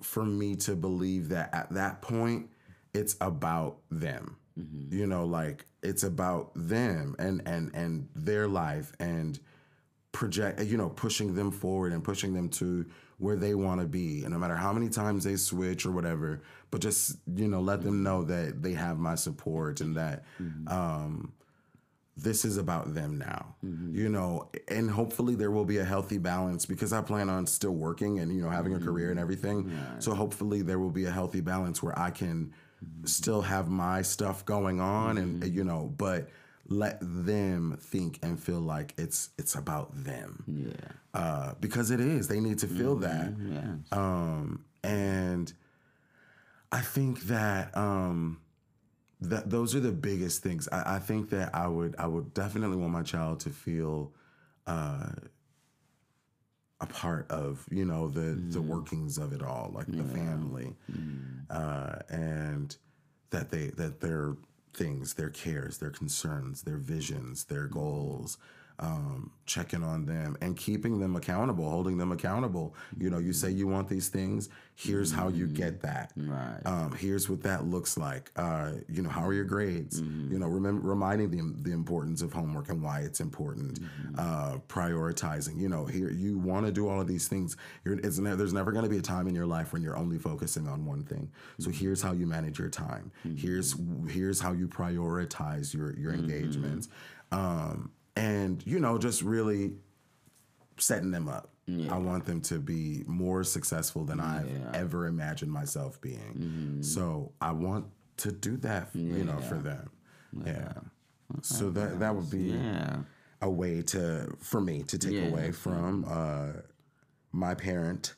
for me to believe that at that point it's about them. You know, like it's about them and and and their life and project you know pushing them forward and pushing them to where they want to be and no matter how many times they switch or whatever but just you know let them know that they have my support and that um this is about them now, Mm-hmm. you know, and hopefully there will be a healthy balance because I plan on still working and, you know, having a career and everything. So hopefully there will be a healthy balance where I can still have my stuff going on and, you know, but let them think and feel like it's it's about them Yeah. uh, because it is. They need to feel that. Yeah. Um, and I think that um, that those are the biggest things. I, I think that I would I would definitely want my child to feel uh, a part of you know the the workings of it all, like the family, uh, and that they that their things, their cares, their concerns, their visions, their goals. Um, checking on them and keeping them accountable, holding them accountable. You know, you say you want these things. Here's how you get that. Right. Um, here's what that looks like. Uh, you know, how are your grades? You know, remember reminding them the importance of homework and why it's important. Uh, prioritizing. You know, here you want to do all of these things. You're, it's ne- there's never going to be a time in your life when you're only focusing on one thing. So here's how you manage your time. Here's here's how you prioritize your your engagements. Um, and you know, just really setting them up. I want them to be more successful than I've ever imagined myself being. So I want to do that, you know, for them. Yeah. So that that would be Yeah. a way to for me to take Yeah, away from uh, my parent,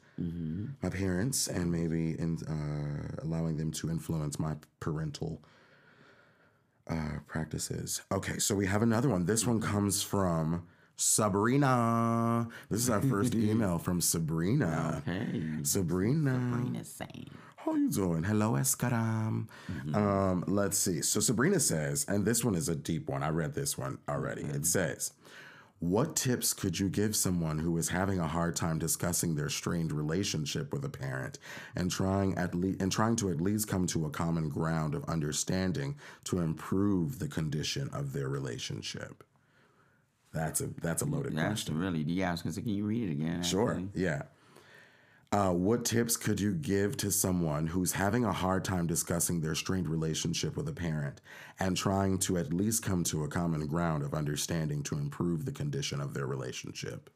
my parents, and maybe in uh, allowing them to influence my parental uh, practices. Okay, so we have another one. This one comes from Sabrina. This is our first [laughs] email from Sabrina. Hey. Sabrina. Sabrina's saying. How you doing? Hello, Escaram. Um, let's see. So Sabrina says, and this one is a deep one. I read this one already. It says, "What tips could you give someone who is having a hard time discussing their strained relationship with a parent and trying at least and trying to at least come to a common ground of understanding to improve the condition of their relationship?" That's a that's a loaded That's question. really, yeah, I was to say, can you read it again? Sure. actually? Yeah. Uh, what tips could you give to someone who's having a hard time discussing their strained relationship with a parent and trying to at least come to a common ground of understanding to improve the condition of their relationship?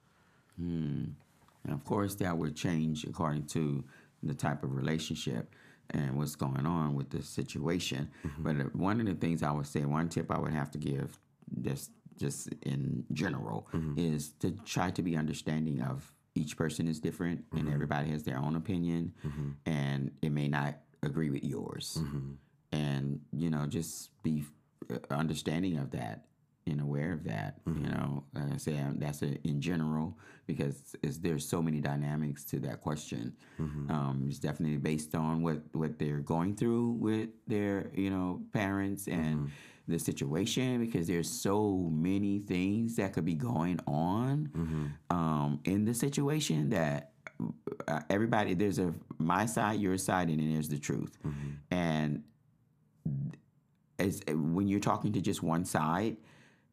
And of course, that would change according to the type of relationship and what's going on with the situation. But uh, one of the things I would say, one tip I would have to give, just just in general, is to try to be understanding of each person is different and everybody has their own opinion, and it may not agree with yours. And you know, just be uh, understanding of that and aware of that. You know, like I say, um, that's a, in general because there's so many dynamics to that question. Um, it's definitely based on what what they're going through with their you know parents and the situation because there's so many things that could be going on mm-hmm. um, in the situation that uh, everybody there's a my side your side and then there's the truth. Mm-hmm. And as uh, when you're talking to just one side,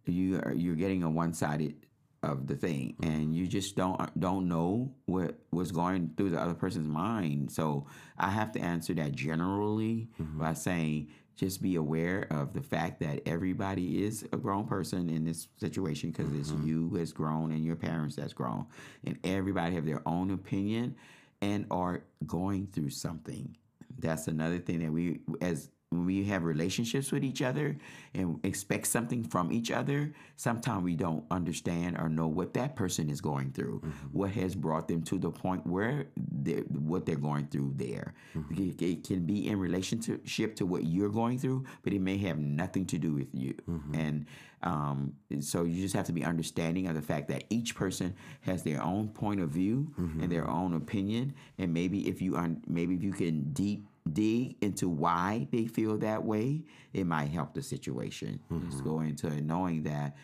you are you're getting a one sided of the thing, mm-hmm. and you just don't uh, don't know what was going through the other person's mind. So I have to answer that generally by saying just be aware of the fact that everybody is a grown person in this situation because it's mm-hmm. you as grown and your parents that's grown, and everybody have their own opinion and are going through something. That's another thing that we as when we have relationships with each other and expect something from each other, sometimes we don't understand or know what that person is going through, mm-hmm. what has brought them to the point where they're, what they're going through there. Mm-hmm. It, it can be in relationship to what you're going through, but it may have nothing to do with you. Mm-hmm. And um, so you just have to be understanding of the fact that each person has their own point of view and their own opinion. And maybe if you un- maybe if you can deep dig into why they feel that way, it might help the situation. Just mm-hmm. go into knowing that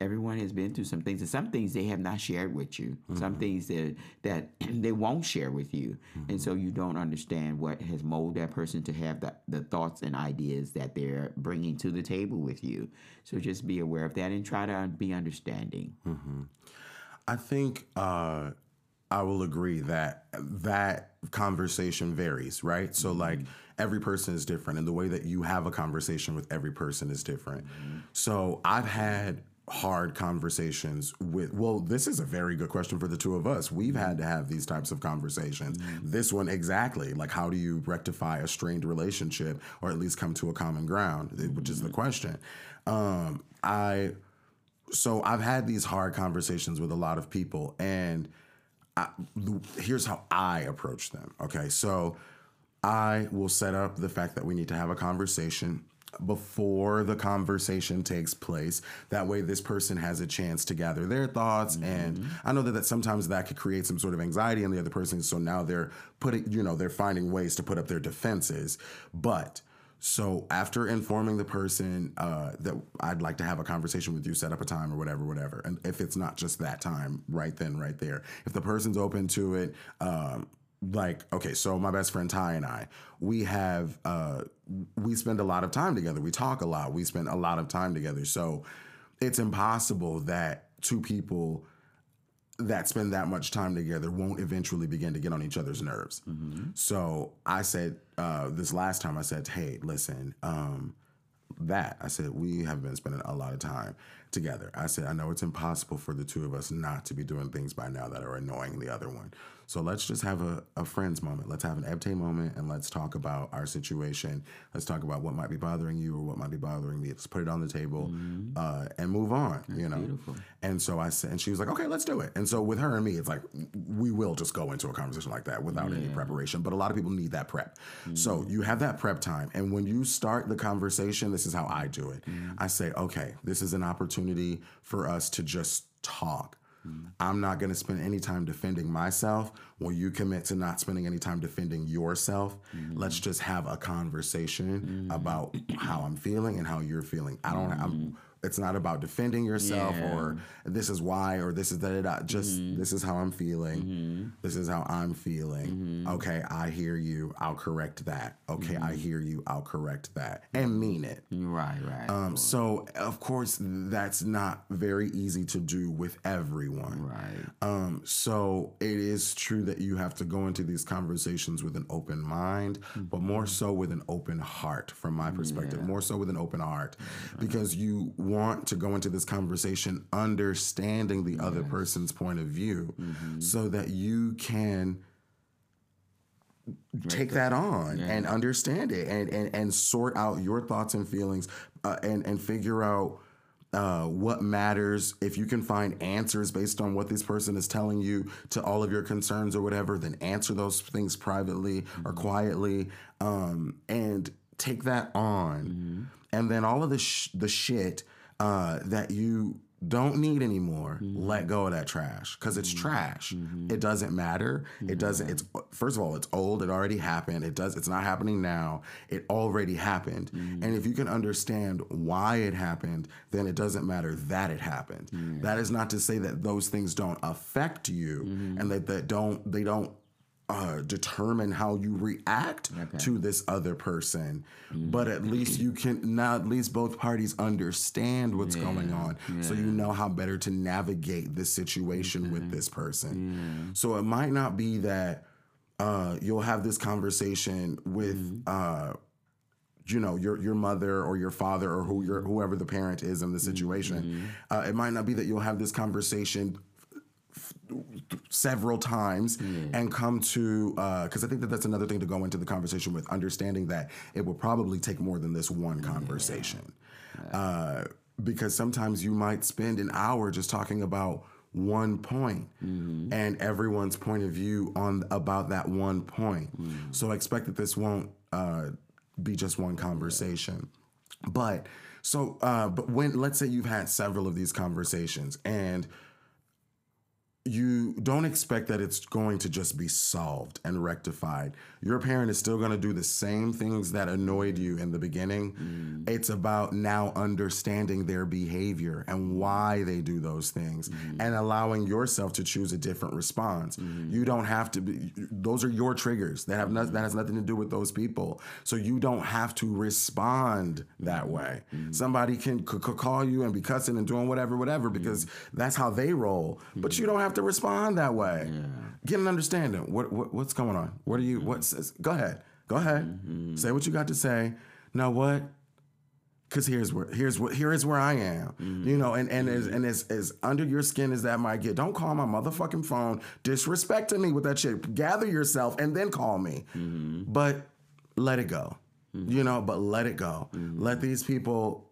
everyone has been through some things, and some things they have not shared with you. Some mm-hmm. things that that [clears throat] they won't share with you, and so mm-hmm. you don't understand what has molded that person to have the, the thoughts and ideas that they're bringing to the table with you. So just be aware of that and try to be understanding. I think uh, I will agree that that conversation varies, right? So mm-hmm. like every person is different and the way that you have a conversation with every person is different. Mm-hmm. So I've had hard conversations with well this is a very good question for the two of us. We've had to have these types of conversations. Mm-hmm. This one exactly. Like how do you rectify a strained relationship or at least come to a common ground eh, which is the question. Um i so I've had these hard conversations with a lot of people, and I, here's how I approach them. Okay, so I will set up the fact that we need to have a conversation before the conversation takes place. That way, this person has a chance to gather their thoughts, mm-hmm. and I know that, that sometimes that could create some sort of anxiety in the other person. So now they're putting, you know, they're finding ways to put up their defenses, but. So after informing the person uh, that I'd like to have a conversation with you, set up a time or whatever, whatever, and if it's not just that time, right then, right there, if the person's open to it, um, like okay, so my best friend Ty and I, we have uh, we spend a lot of time together. We talk a lot. We spend a lot of time together. So it's impossible that two people that spend that much time together won't eventually begin to get on each other's nerves. So I said uh, this last time, I said, "Hey, listen, um, that I said we have been spending a lot of time together. I said I know it's impossible for the two of us not to be doing things by now that are annoying the other one. So let's just have a, a friends moment. Let's have an Ebte moment and let's talk about our situation. Let's talk about what might be bothering you or what might be bothering me. Let's put it on the table mm-hmm. uh, and move on. you know. And so I said, and she was like, okay, let's do it. And so with her and me, it's like we will just go into a conversation like that without any preparation. But a lot of people need that prep. So mm-hmm. you have that prep time, and when you start the conversation, this is how I do it. Mm-hmm. I say, okay, this is an opportunity for us to just talk. I'm not going to spend any time defending myself. When you commit to not spending any time defending yourself, let's just have a conversation mm-hmm. about how I'm feeling and how you're feeling. I don't. I'm, it's not about defending yourself Yeah. or this is why or this is da da da. Just mm-hmm. this is how I'm feeling. Mm-hmm. This is how I'm feeling. Mm-hmm. Okay, I hear you. I'll correct that. Okay, I hear you. I'll correct that and mean it. Right, right. Um, so of course that's not very easy to do with everyone. right. Um, so it is true that you have to go into these conversations with an open mind, but more so with an open heart, from my perspective, more so with an open heart, because you want to go into this conversation understanding the other person's point of view so that you can take that on and understand it and, and, and sort out your thoughts and feelings uh, and, and figure out uh, what matters. If you can find answers based on what this person is telling you to all of your concerns or whatever, then answer those things privately or quietly um, and take that on. And then all of the, sh- the shit uh, that you don't need anymore mm-hmm. let go of that trash because it's mm-hmm. trash. Mm-hmm. It doesn't matter. It doesn't it's first of all it's old it already happened it does it's not happening now it already happened. And if you can understand why it happened then it doesn't matter that it happened. That is not to say that those things don't affect you and that that don't they don't uh, determine how you react to this other person, but at least you can now at least both parties understand what's going on, so you know how better to navigate this situation with this person. So it might not be that uh, you'll have this conversation with. Uh, you know your your mother or your father or who your whoever the parent is in the situation. Uh, it might not be that you'll have this conversation several times and come to because I think that that's another thing to go into the conversation with understanding that it will probably take more than this one conversation. Uh, because sometimes you might spend an hour just talking about one point and everyone's point of view on about that one point. So I expect that this won't uh, be just one conversation. But so uh, but when let's say you've had several of these conversations and you don't expect that it's going to just be solved and rectified. Your parent is still going to do the same things that annoyed you in the beginning. Mm. It's about now understanding their behavior and why they do those things mm. and allowing yourself to choose a different response. Mm. You don't have to be those are your triggers. That have no, that has nothing to do with those people. So you don't have to respond that way. Somebody can c- c- call you and be cussing and doing whatever whatever because that's how they roll. But you don't have to respond that way. Get an understanding. What, what what's going on? What are you? What's? Mm-hmm. Go ahead. Go ahead. Mm-hmm. Say what you got to say. Now what? Cause here's where here's what here is where I am, mm-hmm. you know, and and as and as, as under your skin as that might get, don't call my motherfucking phone disrespecting me with that shit. Gather yourself and then call me, but let it go, Mm-hmm. you know. But let it go. Mm-hmm. Let these people.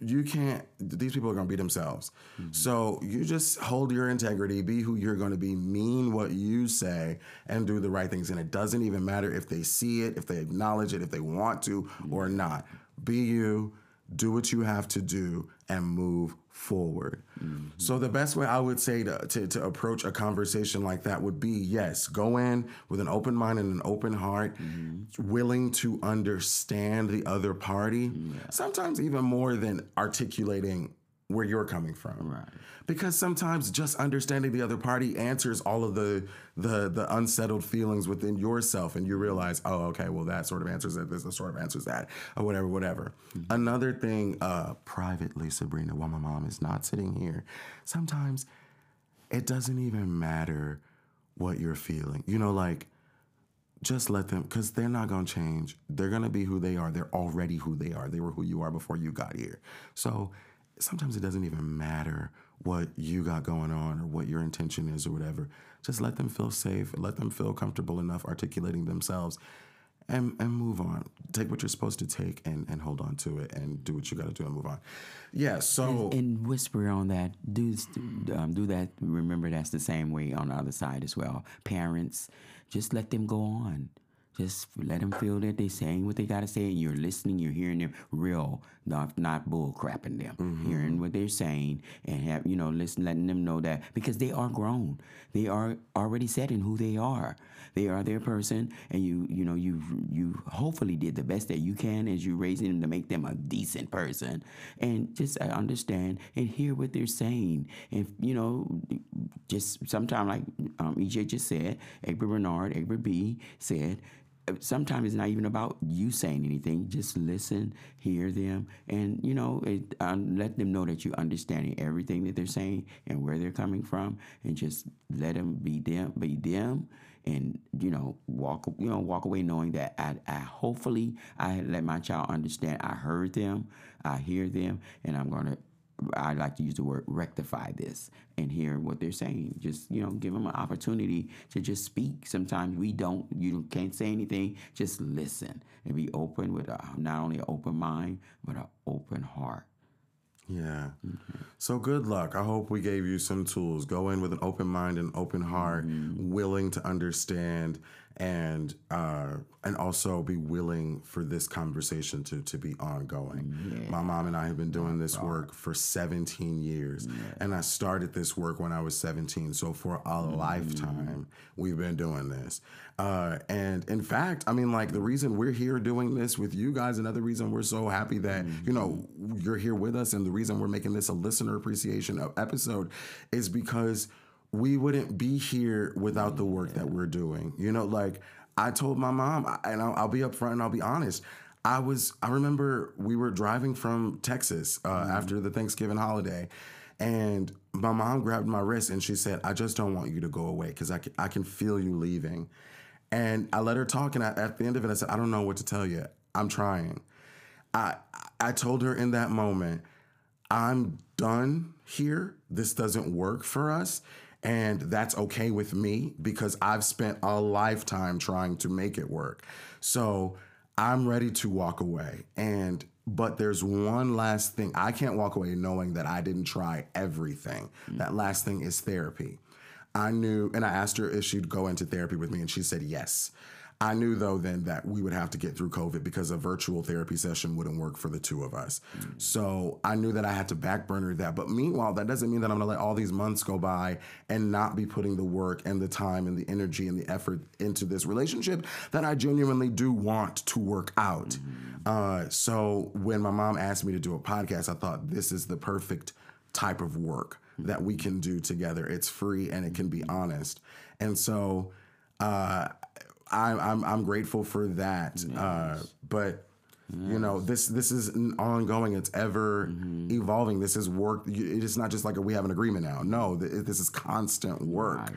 You can't. These people are gonna be themselves. Mm-hmm. So you just hold your integrity. Be who you're gonna be. Mean what you say and do the right things. And it doesn't even matter if they see it, if they acknowledge it, if they want to or not. Be you do what you have to do and move forward. Mm-hmm. So the best way I would say to, to, to approach a conversation like that would be yes, go in with an open mind and an open heart, mm-hmm. willing to understand the other party. Sometimes even more than articulating where you're coming from. Right. Because sometimes just understanding the other party answers all of the the the unsettled feelings within yourself and you realize, oh, okay, well that sort of answers it, this sort of answers that, or whatever, whatever. Another thing, uh, privately, Sabrina, while my mom is not sitting here, sometimes it doesn't even matter what you're feeling. You know, like just let them because they're not going to change they're going to be who they are they're already who they are they were who you are before you got here so sometimes it doesn't even matter what you got going on or what your intention is or whatever just let them feel safe let them feel comfortable enough articulating themselves and, and move on take what you're supposed to take and, and hold on to it and do what you got to do and move on yeah so and whisper on that. Do um, do that. Remember, that's the same way on the other side as well. Parents, just let them go on. Just let them feel that they're saying what they gotta say, and you're listening. You're hearing them real, not not bull crapping them. Hearing what they're saying, and have you know, listen, letting them know that because they are grown, they are already set in who they are. They are their person, and you you know you you hopefully did the best that you can as you raising them to make them a decent person, and just uh, understand and hear what they're saying, and you know, just sometimes like um, EJ just said, Egbert Bernard, Egbert B said. Sometimes it's not even about you saying anything. Just listen, hear them, and you know, it, um, let them know that you're understanding everything that they're saying and where they're coming from, and just let them be them, be them, and you know walk you know walk away knowing that I, I hopefully I let my child understand I heard them I hear them and I'm gonna I like to use the word rectify this and hear what they're saying. Just you know, give them an opportunity to just speak. Sometimes we don't, you can't say anything. Just listen and be open with a, not only an open mind but an open heart. Yeah. Mm-hmm. So good luck. I hope we gave you some tools. Go in with an open mind and open heart, mm-hmm. willing to understand and uh, and also be willing for this conversation to to be ongoing. My mom and I have been doing this work for 17 years, and I started this work when I was 17. So for a lifetime, we've been doing this. Uh, and in fact, I mean, like the reason we're here doing this with you guys, another reason we're so happy that you know you're here with us, and the reason we're making this a listener appreciation episode is because we wouldn't be here without the work that we're doing. You know, like I told my mom, and I'll, I'll be upfront and I'll be honest. I was, I remember we were driving from Texas uh, after the Thanksgiving holiday, and my mom grabbed my wrist and she said, I just don't want you to go away because I can, I can feel you leaving. And I let her talk, and I, at the end of it, I said, I don't know what to tell you. I'm trying. I I told her in that moment, I'm done here. This doesn't work for us. And that's okay with me because I've spent a lifetime trying to make it work. So I'm ready to walk away. And but there's one last thing. I can't walk away knowing that I didn't try everything. Mm. That last thing is therapy. I knew, and I asked her if she'd go into therapy with me, and she said yes. I knew though then that we would have to get through COVID because a virtual therapy session wouldn't work for the two of us. So I knew that I had to back burner that. But meanwhile, that doesn't mean that I'm gonna let all these months go by and not be putting the work and the time and the energy and the effort into this relationship that I genuinely do want to work out. Uh, so when my mom asked me to do a podcast, I thought this is the perfect type of work that we can do together. It's free and it can be honest. And so uh, I, I'm I'm grateful for that. Uh, but You know, this this is ongoing. It's ever Mm-hmm. evolving. This is work. It's not just like a, we have an agreement now. No, th- this is constant work. Right.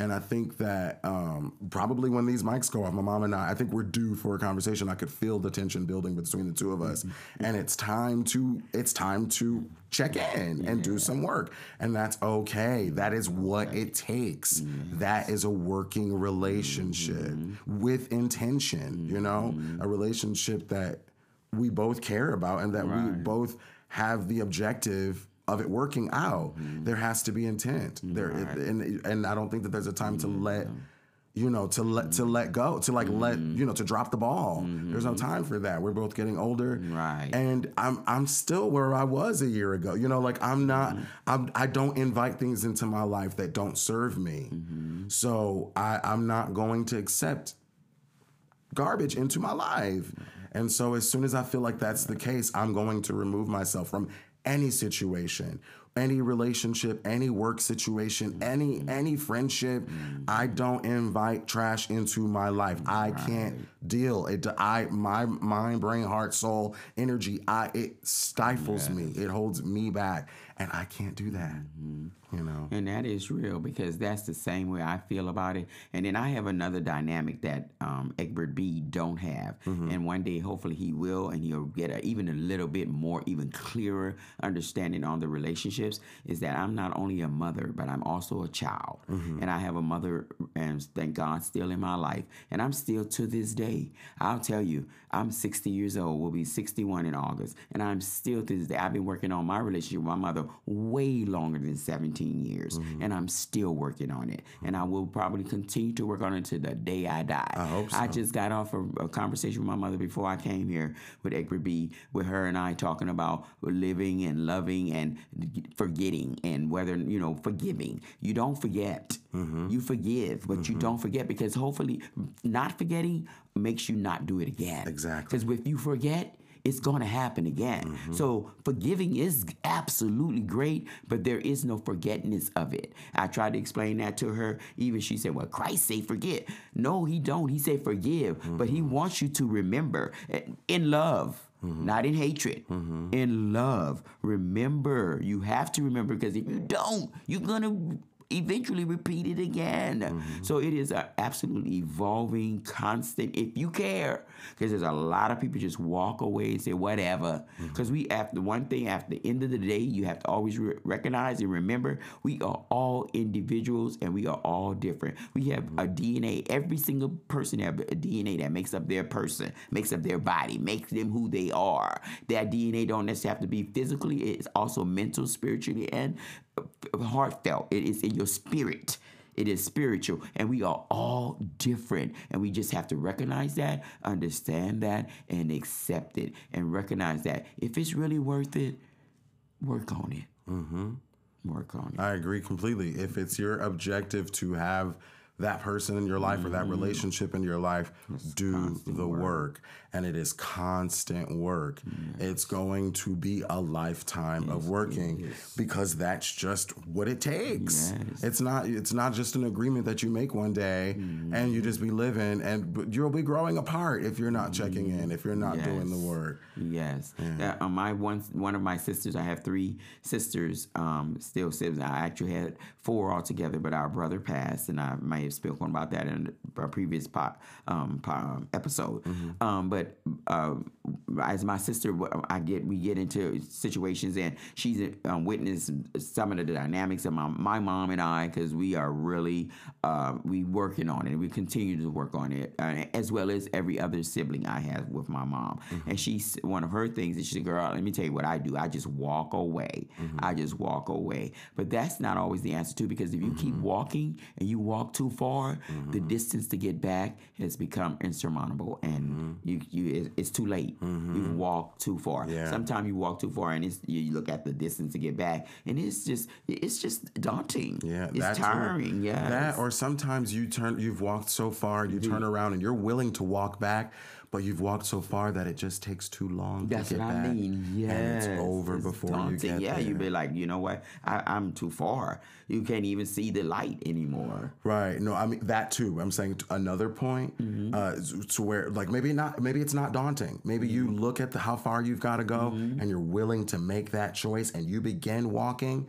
And I think that um, probably when these mics go off, my mom and I, I think we're due for a conversation. I could feel the tension building between the two of us, Mm-hmm. and it's time to it's time to check in and do some work, and that's okay. That is what it takes. That is a working relationship Mm-hmm. with intention. You know, a relationship that we both care about and that we both have the objective of it working out. Mm-hmm. There has to be intent. There and and I don't think that there's a time to mm-hmm. let you know to let to let go to like let mm-hmm. you know to drop the ball. There's no time for that. We're both getting older. Right. And I'm I'm still where I was a year ago. You know, like I'm not I'm I don't invite things into my life that don't serve me. So I I'm not going to accept garbage into my life. And so as soon as I feel like that's the case, I'm going to remove myself from any situation, any relationship, any work situation, any mm-hmm. any friendship. Mm-hmm. I don't invite trash into my life. I can't deal it. I my mind, brain, heart, soul, energy. I it stifles me. It holds me back, and I can't do that. Mm-hmm. You know. And that is real because that's the same way I feel about it. And then I have another dynamic that um, Egbert B don't have. Mm-hmm. And one day, hopefully, he will, and he'll get a, even a little bit more, even clearer understanding on the relationships. Is that I'm not only a mother, but I'm also a child, mm-hmm. and I have a mother, and thank God, still in my life, and I'm still to this day. I'll tell you, I'm 60 years old. Will be 61 in August, and I'm still to this day. I've been working on my relationship with my mother way longer than 17 years, mm-hmm. and I'm still working on it. And I will probably continue to work on it to the day I die. I hope so. I just got off a, a conversation with my mother before I came here with Egbert B, with her and I talking about living and loving and forgetting and whether, you know, forgiving. You don't forget. Mm-hmm. You forgive, but you mm-hmm. don't forget because hopefully not forgetting makes you not do it again. Exactly. Because if you forget, it's going to happen again. Mm-hmm. So forgiving is absolutely great, but there is no forgetness of it. I tried to explain that to her. Even she said, "Well, Christ say forget." No, he don't. He say forgive, but he mm-hmm. wants you to remember in love. Mm-hmm. Not in hatred, in love. Remember, you have to remember because if you don't, you're gonna eventually repeat it again. Mm-hmm. So it is an absolutely evolving, constant. If you care, because there's a lot of people just walk away and say whatever. Mm-hmm. Because we, after one thing, after the end of the day, you have to always re- recognize and remember we are all individuals and we are all different. We have mm-hmm. a DNA. Every single person have a DNA that makes up their person, makes up their body, makes them who they are. That DNA don't necessarily have to be physically. It's also mental, spiritually, and heartfelt. It is in your spirit. It is spiritual, and we are all different, and we just have to recognize that, understand that, and accept it, and recognize that if it's really worth it, work on it. Mm-hmm. Work on it. I agree completely. If it's your objective to have that person in your life or that Mm-hmm. relationship in your life, do the work. And it is constant work. It's going to be a lifetime of working because that's just what it takes. Yes. It's not it's not just an agreement that you make one day and you just be living and but you'll be growing apart if you're not checking in, if you're not doing the work. Yes. Uh, my one one of my sisters, I have three sisters, um, still siblings. I actually had four altogether, but our brother passed, and I may have spoken about that in a previous po- um, po- um, episode. Um, but uh, as my sister, I get we get into situations, and she's um, witnessed some of the dynamics of my my mom and I, because we are really uh, we working on it. We continue to work on it, uh, as well as every other sibling I have with my mom. And she's one of her things is she "Girl, let me tell you what I do. I just walk away. I just walk away." But that's not always the answer too, because if you keep walking and you walk too far, the distance to get back has become insurmountable, and you you it- it's too late. Mm-hmm. You've walked too far. Yeah. Sometimes you walk too far, and it's you look at the distance to get back, and it's just it's just daunting. Yeah, it's tiring. Yeah, That or sometimes you turn you've walked so far, you mm-hmm. turn around and you're willing to walk back, but you've walked so far that it just takes too long That's to get what I mean. Yes, and it's over It's before daunting. you get yeah, there. you'd be like, you know what? I, I'm too far. You can't even see the light anymore. Right. No, I mean that too. I'm saying t- another point Mm-hmm. uh, to where like maybe not maybe it's not daunting. Maybe you Mm-hmm. look at the, how far you've got to go and you're willing to make that choice and you begin walking,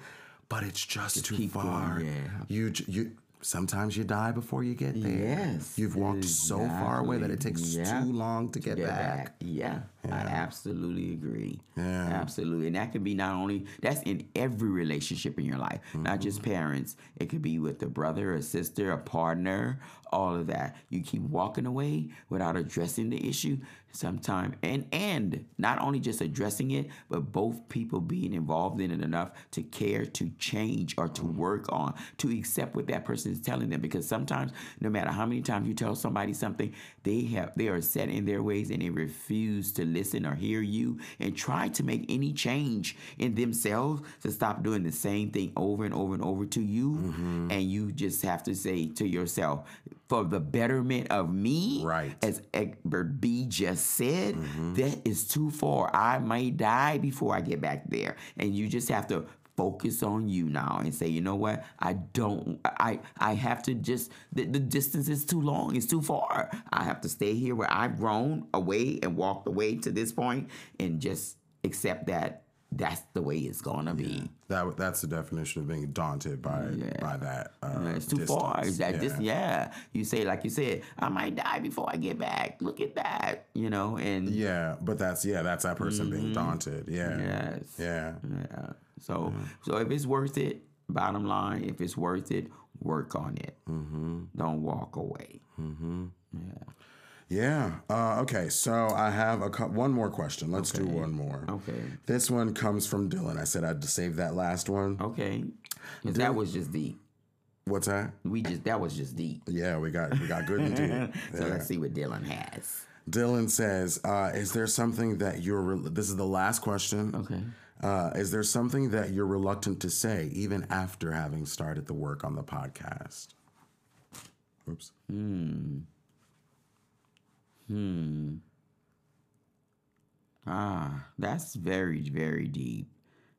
but it's just too keep going, far. yeah. You you sometimes you die before you get there. Yes, You've walked so far away that it takes Yeah. too long to get, Get back. back. Yeah, I absolutely agree. Yeah. Absolutely. And that could be not only, that's in every relationship in your life, not just Mm-hmm. parents. It could be with a brother, a sister, a partner, all of that. You keep walking away without addressing the issue sometime and and not only just addressing it but both people being involved in it enough to care to change or to work on to accept what that person is telling them because sometimes no matter how many times you tell somebody something they have they are set in their ways and they refuse to listen or hear you and try to make any change in themselves to stop doing the same thing over and over and over to you mm-hmm. and you just have to say to yourself for the betterment of me Right. as Egbert B just said, mm-hmm. that is too far. I might die before I get back there. And you just have to focus on you now and say, you know what? I don't I I have to just the, the distance is too long, it's too far. I have to stay here where I've grown away and walked away to this point and just accept that that's the way it's gonna be. That that's the definition of being daunted by by that. Uh, Yeah, it's too far. distance. Is that yeah. this? Yeah. You say like you said, I might die before I get back. Look at that. You know, and Yeah, but that's yeah, that's that person being daunted. Yeah. Mm-hmm. yes. Yeah. Yeah. So so if it's worth it, bottom line, if it's worth it, work on it. Mm-hmm. Don't walk away. Yeah. Uh, okay. So I have a cou- one more question. Let's do one more. Okay. This one comes from Dylan. I said I'd save that last one. Okay. 'Cause that was just deep. What's that? We just that was just deep. Yeah, we got we got good and deep. [laughs] So Yeah. let's see what Dylan has. Dylan says, uh, "Is there something that you're? Re- this is the last question. Okay. Uh, is there something that you're reluctant to say even after having started the work on the podcast?" Oops. Hmm. Hmm. Ah, that's very, very deep.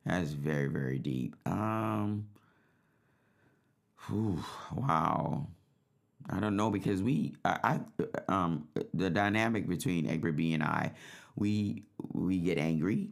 That's very, very deep. Um, whew, wow. I don't know because we, I, I, um, the dynamic between Egbert B and I, we we get angry,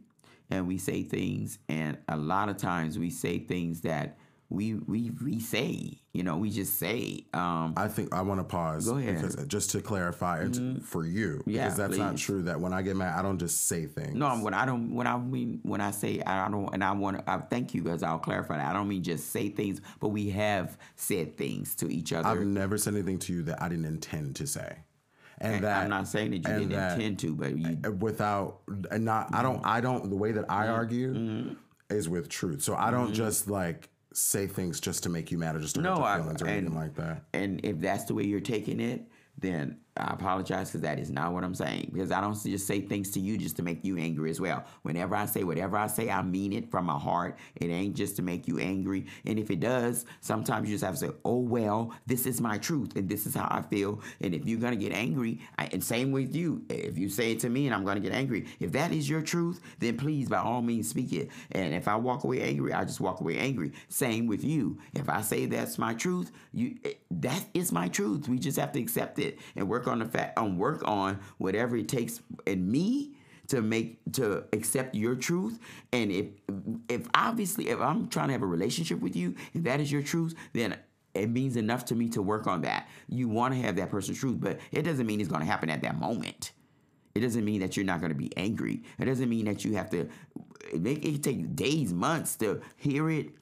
and we say things, and a lot of times we say things that we we we say, you know, we just say. Um, I think I want to pause Go ahead. because just to clarify it for you, Yeah, because that's not true. That when I get mad, I don't just say things. No, when I don't, when I mean, when I say I don't, and I want to, thank you because I'll clarify that. I don't mean just say things, but we have said things to each other. I've never said anything to you that I didn't intend to say, and, And that I'm not saying that you didn't that- intend to, but you, without and not. I don't. I don't. The way that I Mm-hmm. argue is with truth. So I don't just like say things just to make you mad or just to hurt No, your I- feelings or and- anything like that. and if that's the way you're taking it, then I apologize because that is not what I'm saying. Because I don't just say things to you just to make you angry as well. Whenever I say whatever I say, I mean it from my heart. It ain't just to make you angry. And if it does, sometimes you just have to say, "Oh well, this is my truth, and this is how I feel." And if you're gonna get angry, I, and same with you, if you say it to me and I'm gonna get angry, if that is your truth, then please by all means speak it. And if I walk away angry, I just walk away angry. Same with you. If I say that's my truth, you it- that is my truth. We just have to accept it and work on the fact on um, work on whatever it takes in me to make to accept your truth. And if if obviously if I'm trying to have a relationship with you, if that is your truth, then it means enough to me to work on that. You want to have that person's truth, but it doesn't mean it's going to happen at that moment. It doesn't mean that you're not going to be angry. It doesn't mean that you have to. It, it take days, months to hear it,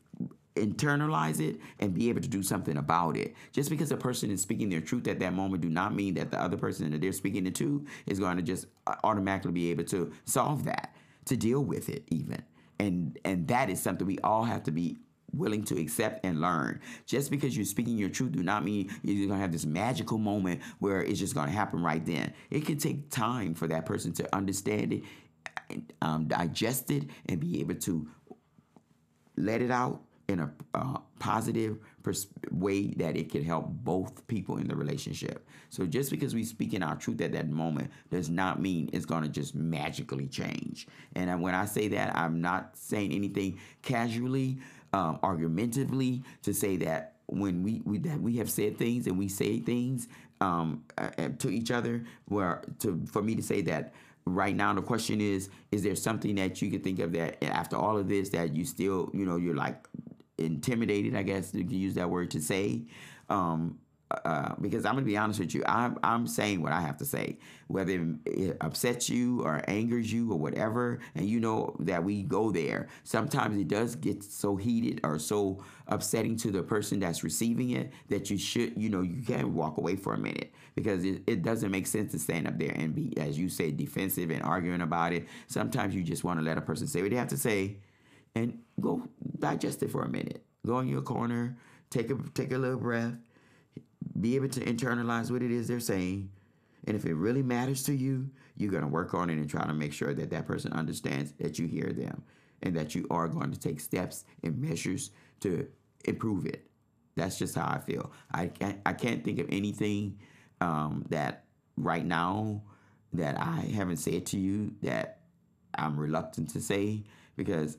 internalize it, and be able to do something about it. Just because a person is speaking their truth at that moment, do not mean that the other person that they're speaking it to is going to just uh, automatically be able to solve that, to deal with it, even. And and that is something we all have to be willing to accept and learn. Just because you're speaking your truth do not mean you're going to have this magical moment where it's just going to happen right then. It can take time for that person to understand it, um, digest it, and be able to let it out in a uh, positive pers- way that it could help both people in the relationship. So just because we speak in our truth at that moment does not mean it's going to just magically change. And when I say that, I'm not saying anything casually, um, argumentatively to say that when we, we that we have said things and we say things um, to each other, where to for me to say that right now the question is is there something that you could think of that after all of this that you still you know you're like intimidated i guess to use that word to say um, uh, because I'm gonna be honest with you, I'm I'm saying what I have to say, whether it upsets you or angers you or whatever, and you know that we go there. Sometimes it does get so heated or so upsetting to the person that's receiving it that you should, you know, you can walk away for a minute because it, it doesn't make sense to stand up there and be, as you say, defensive and arguing about it. Sometimes you just want to let a person say what they have to say, and go digest it for a minute. Go in your corner, take a take a little breath be able to internalize what it is they're saying. And if it really matters to you, you're going to work on it and try to make sure that that person understands that you hear them and that you are going to take steps and measures to improve it. That's just how I feel. I can't, I can't think of anything um, that right now that I haven't said to you that I'm reluctant to say because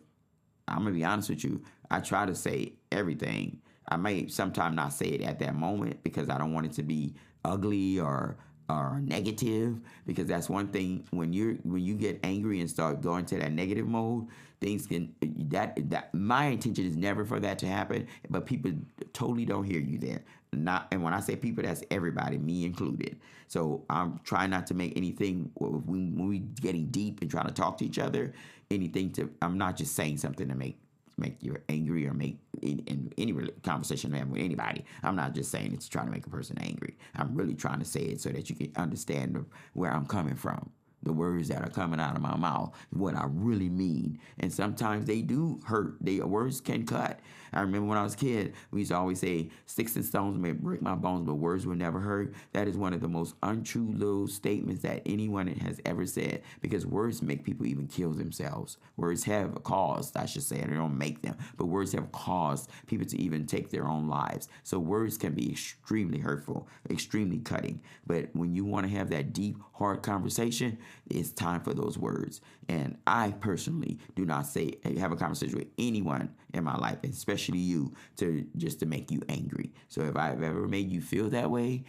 I'm gonna be honest with you. I try to say everything I may sometimes not say it at that moment because I don't want it to be ugly or or negative because that's one thing when you're when you get angry and start going to that negative mode things can that that my intention is never for that to happen but people totally don't hear you there not and when i say people that's everybody me included so i'm trying not to make anything when, we getting deep and trying to talk to each other anything to i'm not just saying something to make make you angry or make in, in any conversation I have with anybody. I'm not just saying it to try to make a person angry. I'm really trying to say it so that you can understand where I'm coming from the words that are coming out of my mouth, what I really mean. And sometimes they do hurt. They words can cut. I remember when I was a kid, we used to always say, sticks and stones may break my bones, but words will never hurt. That is one of the most untrue little statements that anyone has ever said because words make people even kill themselves. Words have caused, I should say, they don't make them, but words have caused people to even take their own lives. So words can be extremely hurtful, extremely cutting. But when you want to have that deep, hard conversation, it's time for those words. And I personally do not say have a conversation with anyone in my life, especially you, to just to make you angry. So if I've ever made you feel that way,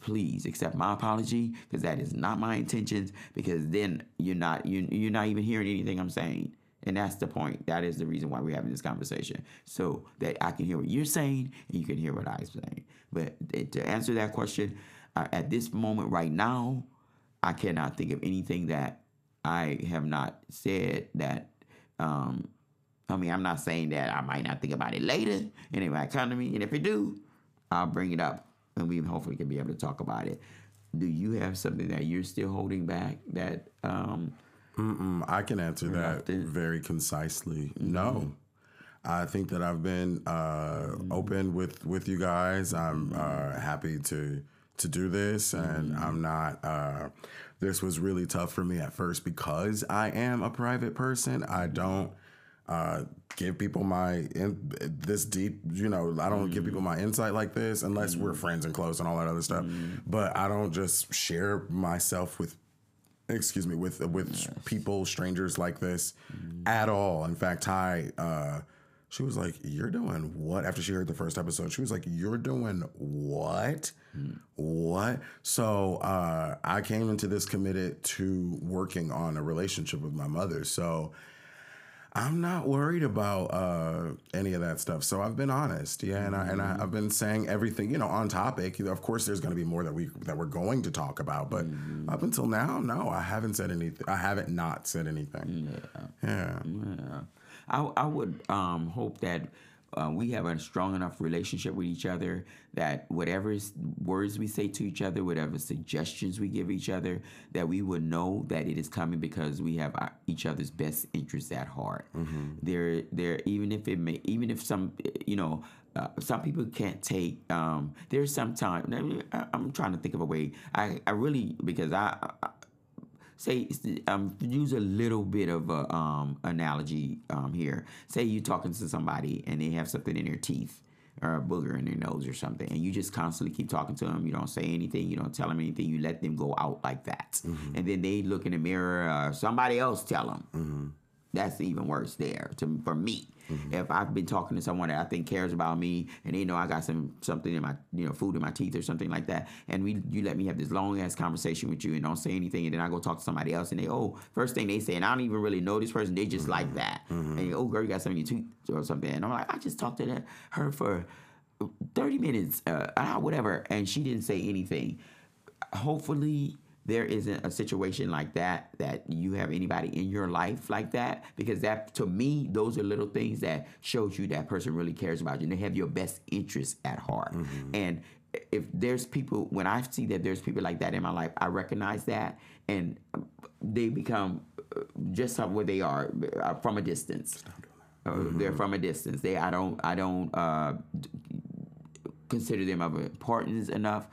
please accept my apology because that is not my intentions. Because then you're not you you're not even hearing anything I'm saying. And that's the point. That is the reason why we're having this conversation. So that I can hear what you're saying and you can hear what I'm saying. But to answer that question, uh, at this moment right now, I cannot think of anything that I have not said that. Um, I mean, I'm not saying that I might not think about it later, and it might come to me, and if it do, I'll bring it up, and we hopefully can be able to talk about it. Do you have something that you're still holding back that? Um, Mm-mm, I can answer that very concisely. Mm-hmm. No. I think that I've been uh, mm-hmm. open with, with you guys. I'm uh, happy to to do this, and mm-hmm. I'm not. Uh, this was really tough for me at first because I am a private person. I don't uh, give people my in, this deep. You know, I don't mm-hmm. give people my insight like this unless mm-hmm. we're friends and close and all that other stuff. Mm-hmm. But I don't just share myself with excuse me with with yes. people strangers like this mm-hmm. at all in fact ty uh, she was like you're doing what after she heard the first episode she was like you're doing what what? So uh, I came into this committed to working on a relationship with my mother. So I'm not worried about uh, any of that stuff. So I've been honest, yeah, and I and I, have been saying everything, you know, on topic. Of course, there's going to be more that we that we're going to talk about, but mm-hmm. up until now, no, I haven't said anything. I haven't not said anything. Yeah, yeah. yeah. I I would um, hope that uh, we have a strong enough relationship with each other that whatever words we say to each other, whatever suggestions we give each other, that we would know that it is coming because we have our, each other's best interests at heart. Mm-hmm. There, there. Even if it may, even if some, you know, uh, some people can't take. Um, there's some time. I'm trying to think of a way. I, I really because I, I say um, use a little bit of a um, analogy um, here. Say you're talking to somebody and they have something in their teeth or a booger in their nose or something, and you just constantly keep talking to them. You don't say anything. You don't tell them anything. You let them go out like that, and then they look in the mirror. or somebody else tell them. That's even worse there to for me. Mm-hmm. If I've been talking to someone that I think cares about me, and they know I got some something in my you know food in my teeth or something like that, and we you let me have this long ass conversation with you and don't say anything, and then I go talk to somebody else, and they oh first thing they say, and I don't even really know this person, they just like mm-hmm. that, mm-hmm. and oh girl you got something in your teeth or something, and I'm like I just talked to that, her for thirty minutes, uh, whatever, and she didn't say anything. Hopefully there isn't a situation like that that you have anybody in your life like that? Because that to me those are little things that shows you that person really cares about you and they have your best interest at heart. And if there's people when i see that there's people like that in my life i recognize that and they become uh, just what they are uh, from a distance. Uh, they're from a distance. They i don't i don't uh, consider them of importance enough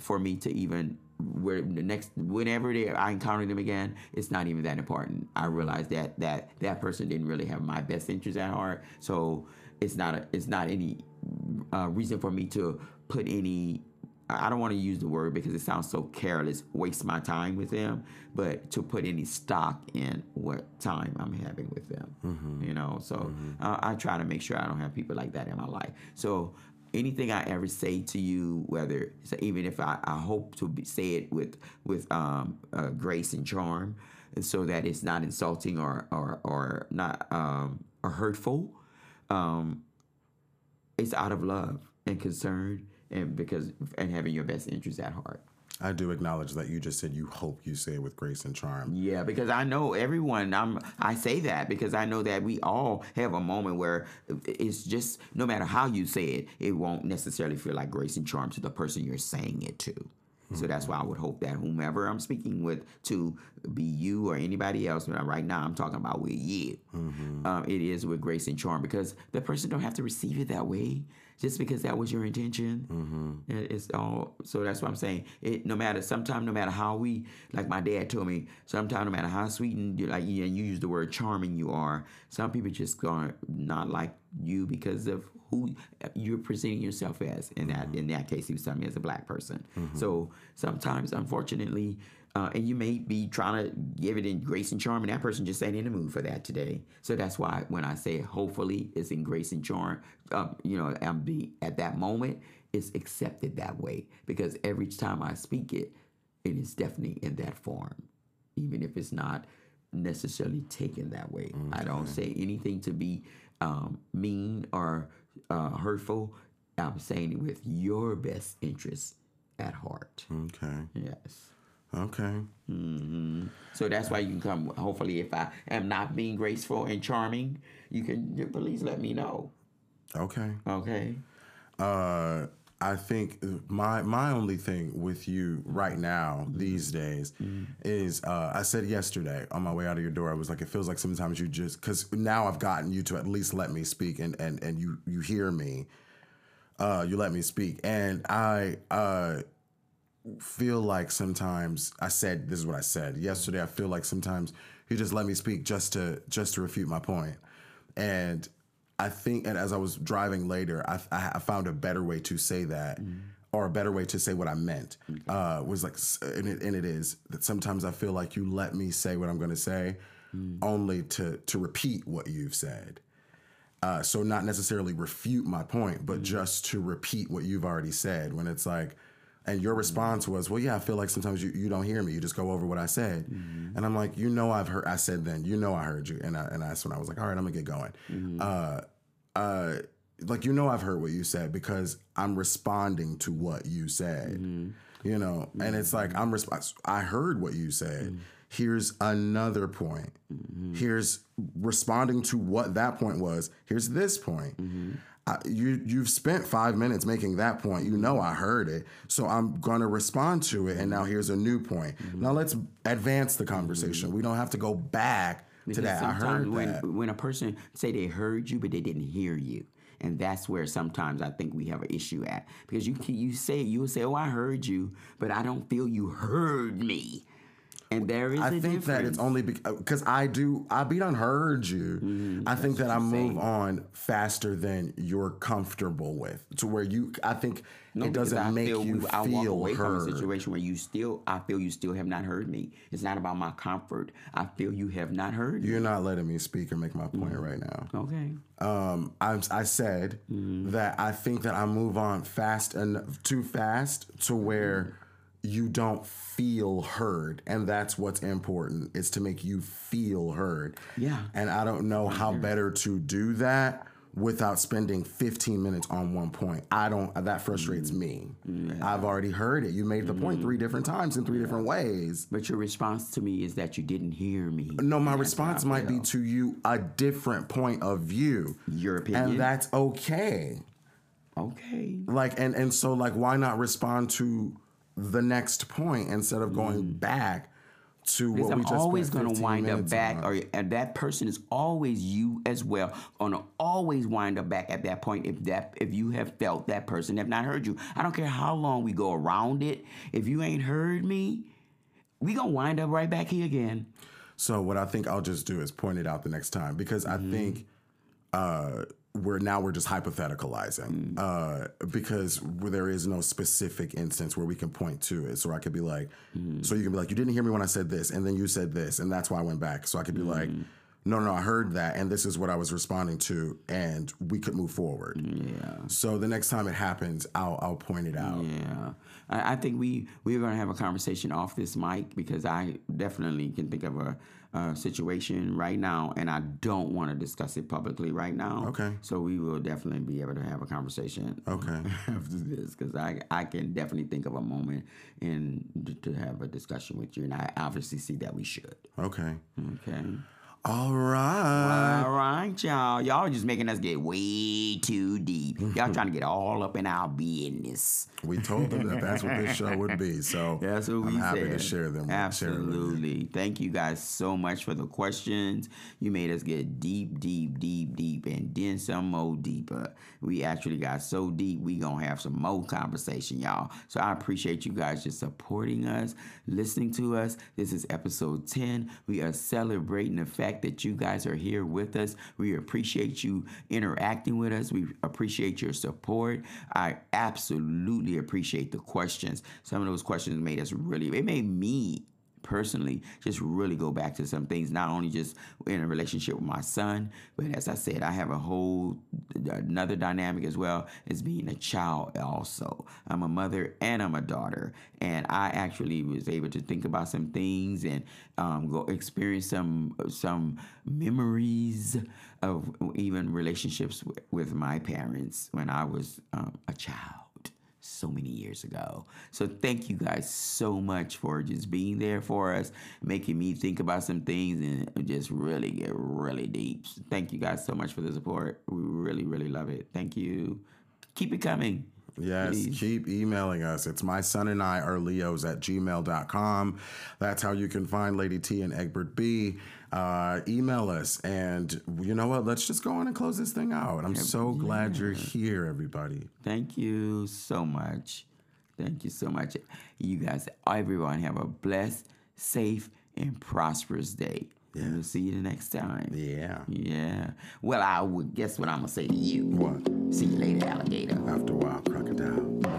for me to even where the next whenever they, I encounter them again, it's not even that important. I realize that that that person didn't really have my best interest at heart, so it's not a, it's not any uh, reason for me to put any. I don't want to use the word because it sounds so careless. Waste my time with them, but to put any stock in what time I'm having with them, you know. So uh, I try to make sure I don't have people like that in my life. So anything I ever say to you, whether so even if I, I hope to be, say it with with um, uh, grace and charm, and so that it's not insulting or or or not um, or hurtful, um, it's out of love and concern, and because and having your best interest at heart. I do acknowledge that you just said you hope you say it with grace and charm. Yeah, because I know everyone. I'm. I say that because I know that we all have a moment where it's just no matter how you say it, it won't necessarily feel like grace and charm to the person you're saying it to. So that's mm-hmm. why I would hope that whomever I'm speaking with, to be you or anybody else, but right now I'm talking about with you, mm-hmm. um, it is with grace and charm because the person don't have to receive it that way just because that was your intention. Mm-hmm. It- It's all so that's what I'm saying. It no matter sometimes no matter how we like my dad told me sometimes no matter how sweet and you like you, and you use the word charming you are, some people just gonna not like you because of who you're presenting yourself as. In that mm-hmm. in that case, he was telling me as a black person. So sometimes, unfortunately. Uh, and you may be trying to give it in grace and charm, and that person just ain't in the mood for that today. So that's why when I say hopefully it's in grace and charm, um, you know, and be at that moment, it's accepted that way because every time I speak it, it is definitely in that form, even if it's not necessarily taken that way. I don't say anything to be um, mean or uh, hurtful. I'm saying it with your best interest at heart. Okay. Yes. Okay. Mm-hmm. So that's why you can come. Hopefully, if I am not being graceful and charming, you can please let me know. Okay. Okay. Uh, I think my my only thing with you right now these days is uh, I said yesterday on my way out of your door I was like it feels like sometimes you just because now I've gotten you to at least let me speak and and and you you hear me uh, you let me speak and I uh, feel like sometimes I said this is what I said yesterday I feel like sometimes you just let me speak just to just to refute my point and I think, and as I was driving later, I, I I found a better way to say that, or a better way to say what I meant. Uh, was like, and it, and it is that sometimes I feel like you let me say what I'm going to say, only to to repeat what you've said. Uh, so not necessarily refute my point, but just to repeat what you've already said. When it's like, and your mm-hmm. response was, "Well, yeah, I feel like sometimes you, you don't hear me. You just go over what I said." Mm-hmm. And I'm like, "You know, I've heard. I said then. You know, I heard you." And I, and that's when I was like, "All right, I'm gonna get going." Mm-hmm. Uh, uh, like you know, I've heard what you said because I'm responding to what you said. You know, and it's like I'm. Resp- I heard what you said. Here's another point. Here's responding to what that point was. Here's this point. I, you you've spent five minutes making that point. You know I heard it, so I'm gonna respond to it. And now here's a new point. Mm-hmm. Now let's advance the conversation. Mm-hmm. We don't have to go back to that. I heard when, that. when a person say they heard you but they didn't hear you, and that's where sometimes I think we have an issue at because you you say you will say, "Oh, I heard you," but I don't feel you heard me. And there is I a think that it's only because I do. I beat unheard you. I think that I move say. on faster than you're comfortable with, to where you. I think No, it doesn't make feel you I walk feel away from a situation where you still, I feel you still have not heard me. It's not about my comfort. I feel you have not heard. You're not letting me speak or make my point Mm-hmm. right now. Okay. um, I, I said Mm-hmm. that I think that I move on fast and too fast to where you don't feel heard, and that's what's important is to make you feel heard. Yeah. and I don't know how better to do that without spending 15 minutes on one point. I don't. That frustrates mm. me. I've already heard it. You made the point three different mm. times in three different ways. But your response to me is that you didn't hear me. No, my response might be to you a different point of view. Your opinion. And that's okay. okay. Like and and so like why not respond to the next point instead of going back to Because what we I'm just always going to wind up back, on? or and that person is always you as well. Going to always wind up back at that point if that if you have felt that person have not heard you. I don't care how long we go around it. If you ain't heard me, we gonna wind up right back here again. So what I think I'll just do is point it out the next time because I think uh, we're now we're just hypotheticalizing mm. uh, because there is no specific instance where we can point to it. So I could be like, mm. so you can be like, you didn't hear me when I said this, and then you said this, and that's why I went back. So I could be like. Mm. No, no, I heard that, and this is what I was responding to, and we could move forward. Yeah. So the next time it happens, I'll I'll point it out. Yeah, I, I think we we're gonna have a conversation off this mic because I definitely can think of a, a situation right now, and I don't want to discuss it publicly right now. Okay. So we will definitely be able to have a conversation. [laughs] Okay. After this, because I I can definitely think of a moment and to have a discussion with you, and I obviously see that we should. Okay. Okay. All right. All right, y'all. Y'all just making us get way too deep. Y'all trying to get all up in our business. We told them that that's what this show would be. So [laughs] That's what I'm we happy said. to share them. Share it with you. Absolutely. Thank you guys so much for the questions. You made us get deep, deep, deep, deep, and then some more deeper. We actually got so deep, we gonna have some more conversation, y'all. So I appreciate you guys just supporting us, listening to us. This is episode 10. We are celebrating the fact that you guys are here with us. We appreciate you interacting with us. We appreciate your support. I absolutely appreciate the questions. Some of those questions made us really, it made me personally just really go back to some things not only just in a relationship with my son but as i said i have a whole another dynamic as well as being a child also. I'm a mother and i'm a daughter and i actually was able to think about some things and um, go experience some some memories of even relationships with, my parents when i was um, a child so many years ago. So thank you guys so much for just being there for us, making me think about some things and just really get really deep. Thank you guys so much for the support. We really, really love it. Thank you. Keep it coming. Yes, Please. keep emailing us. It's my son and I are Leos at gmail.com. That's how you can find Lady T and Egbert B. Uh, email us. And you know what? Let's just go on and close this thing out. I'm so glad you're here, everybody. Thank you so much. Thank you so much. You guys, everyone, have a blessed, safe, and prosperous day. And we'll see you the next time. Yeah. Yeah. Well, I would guess what I'm gonna say to you. What? See you later, alligator. After a while, crocodile.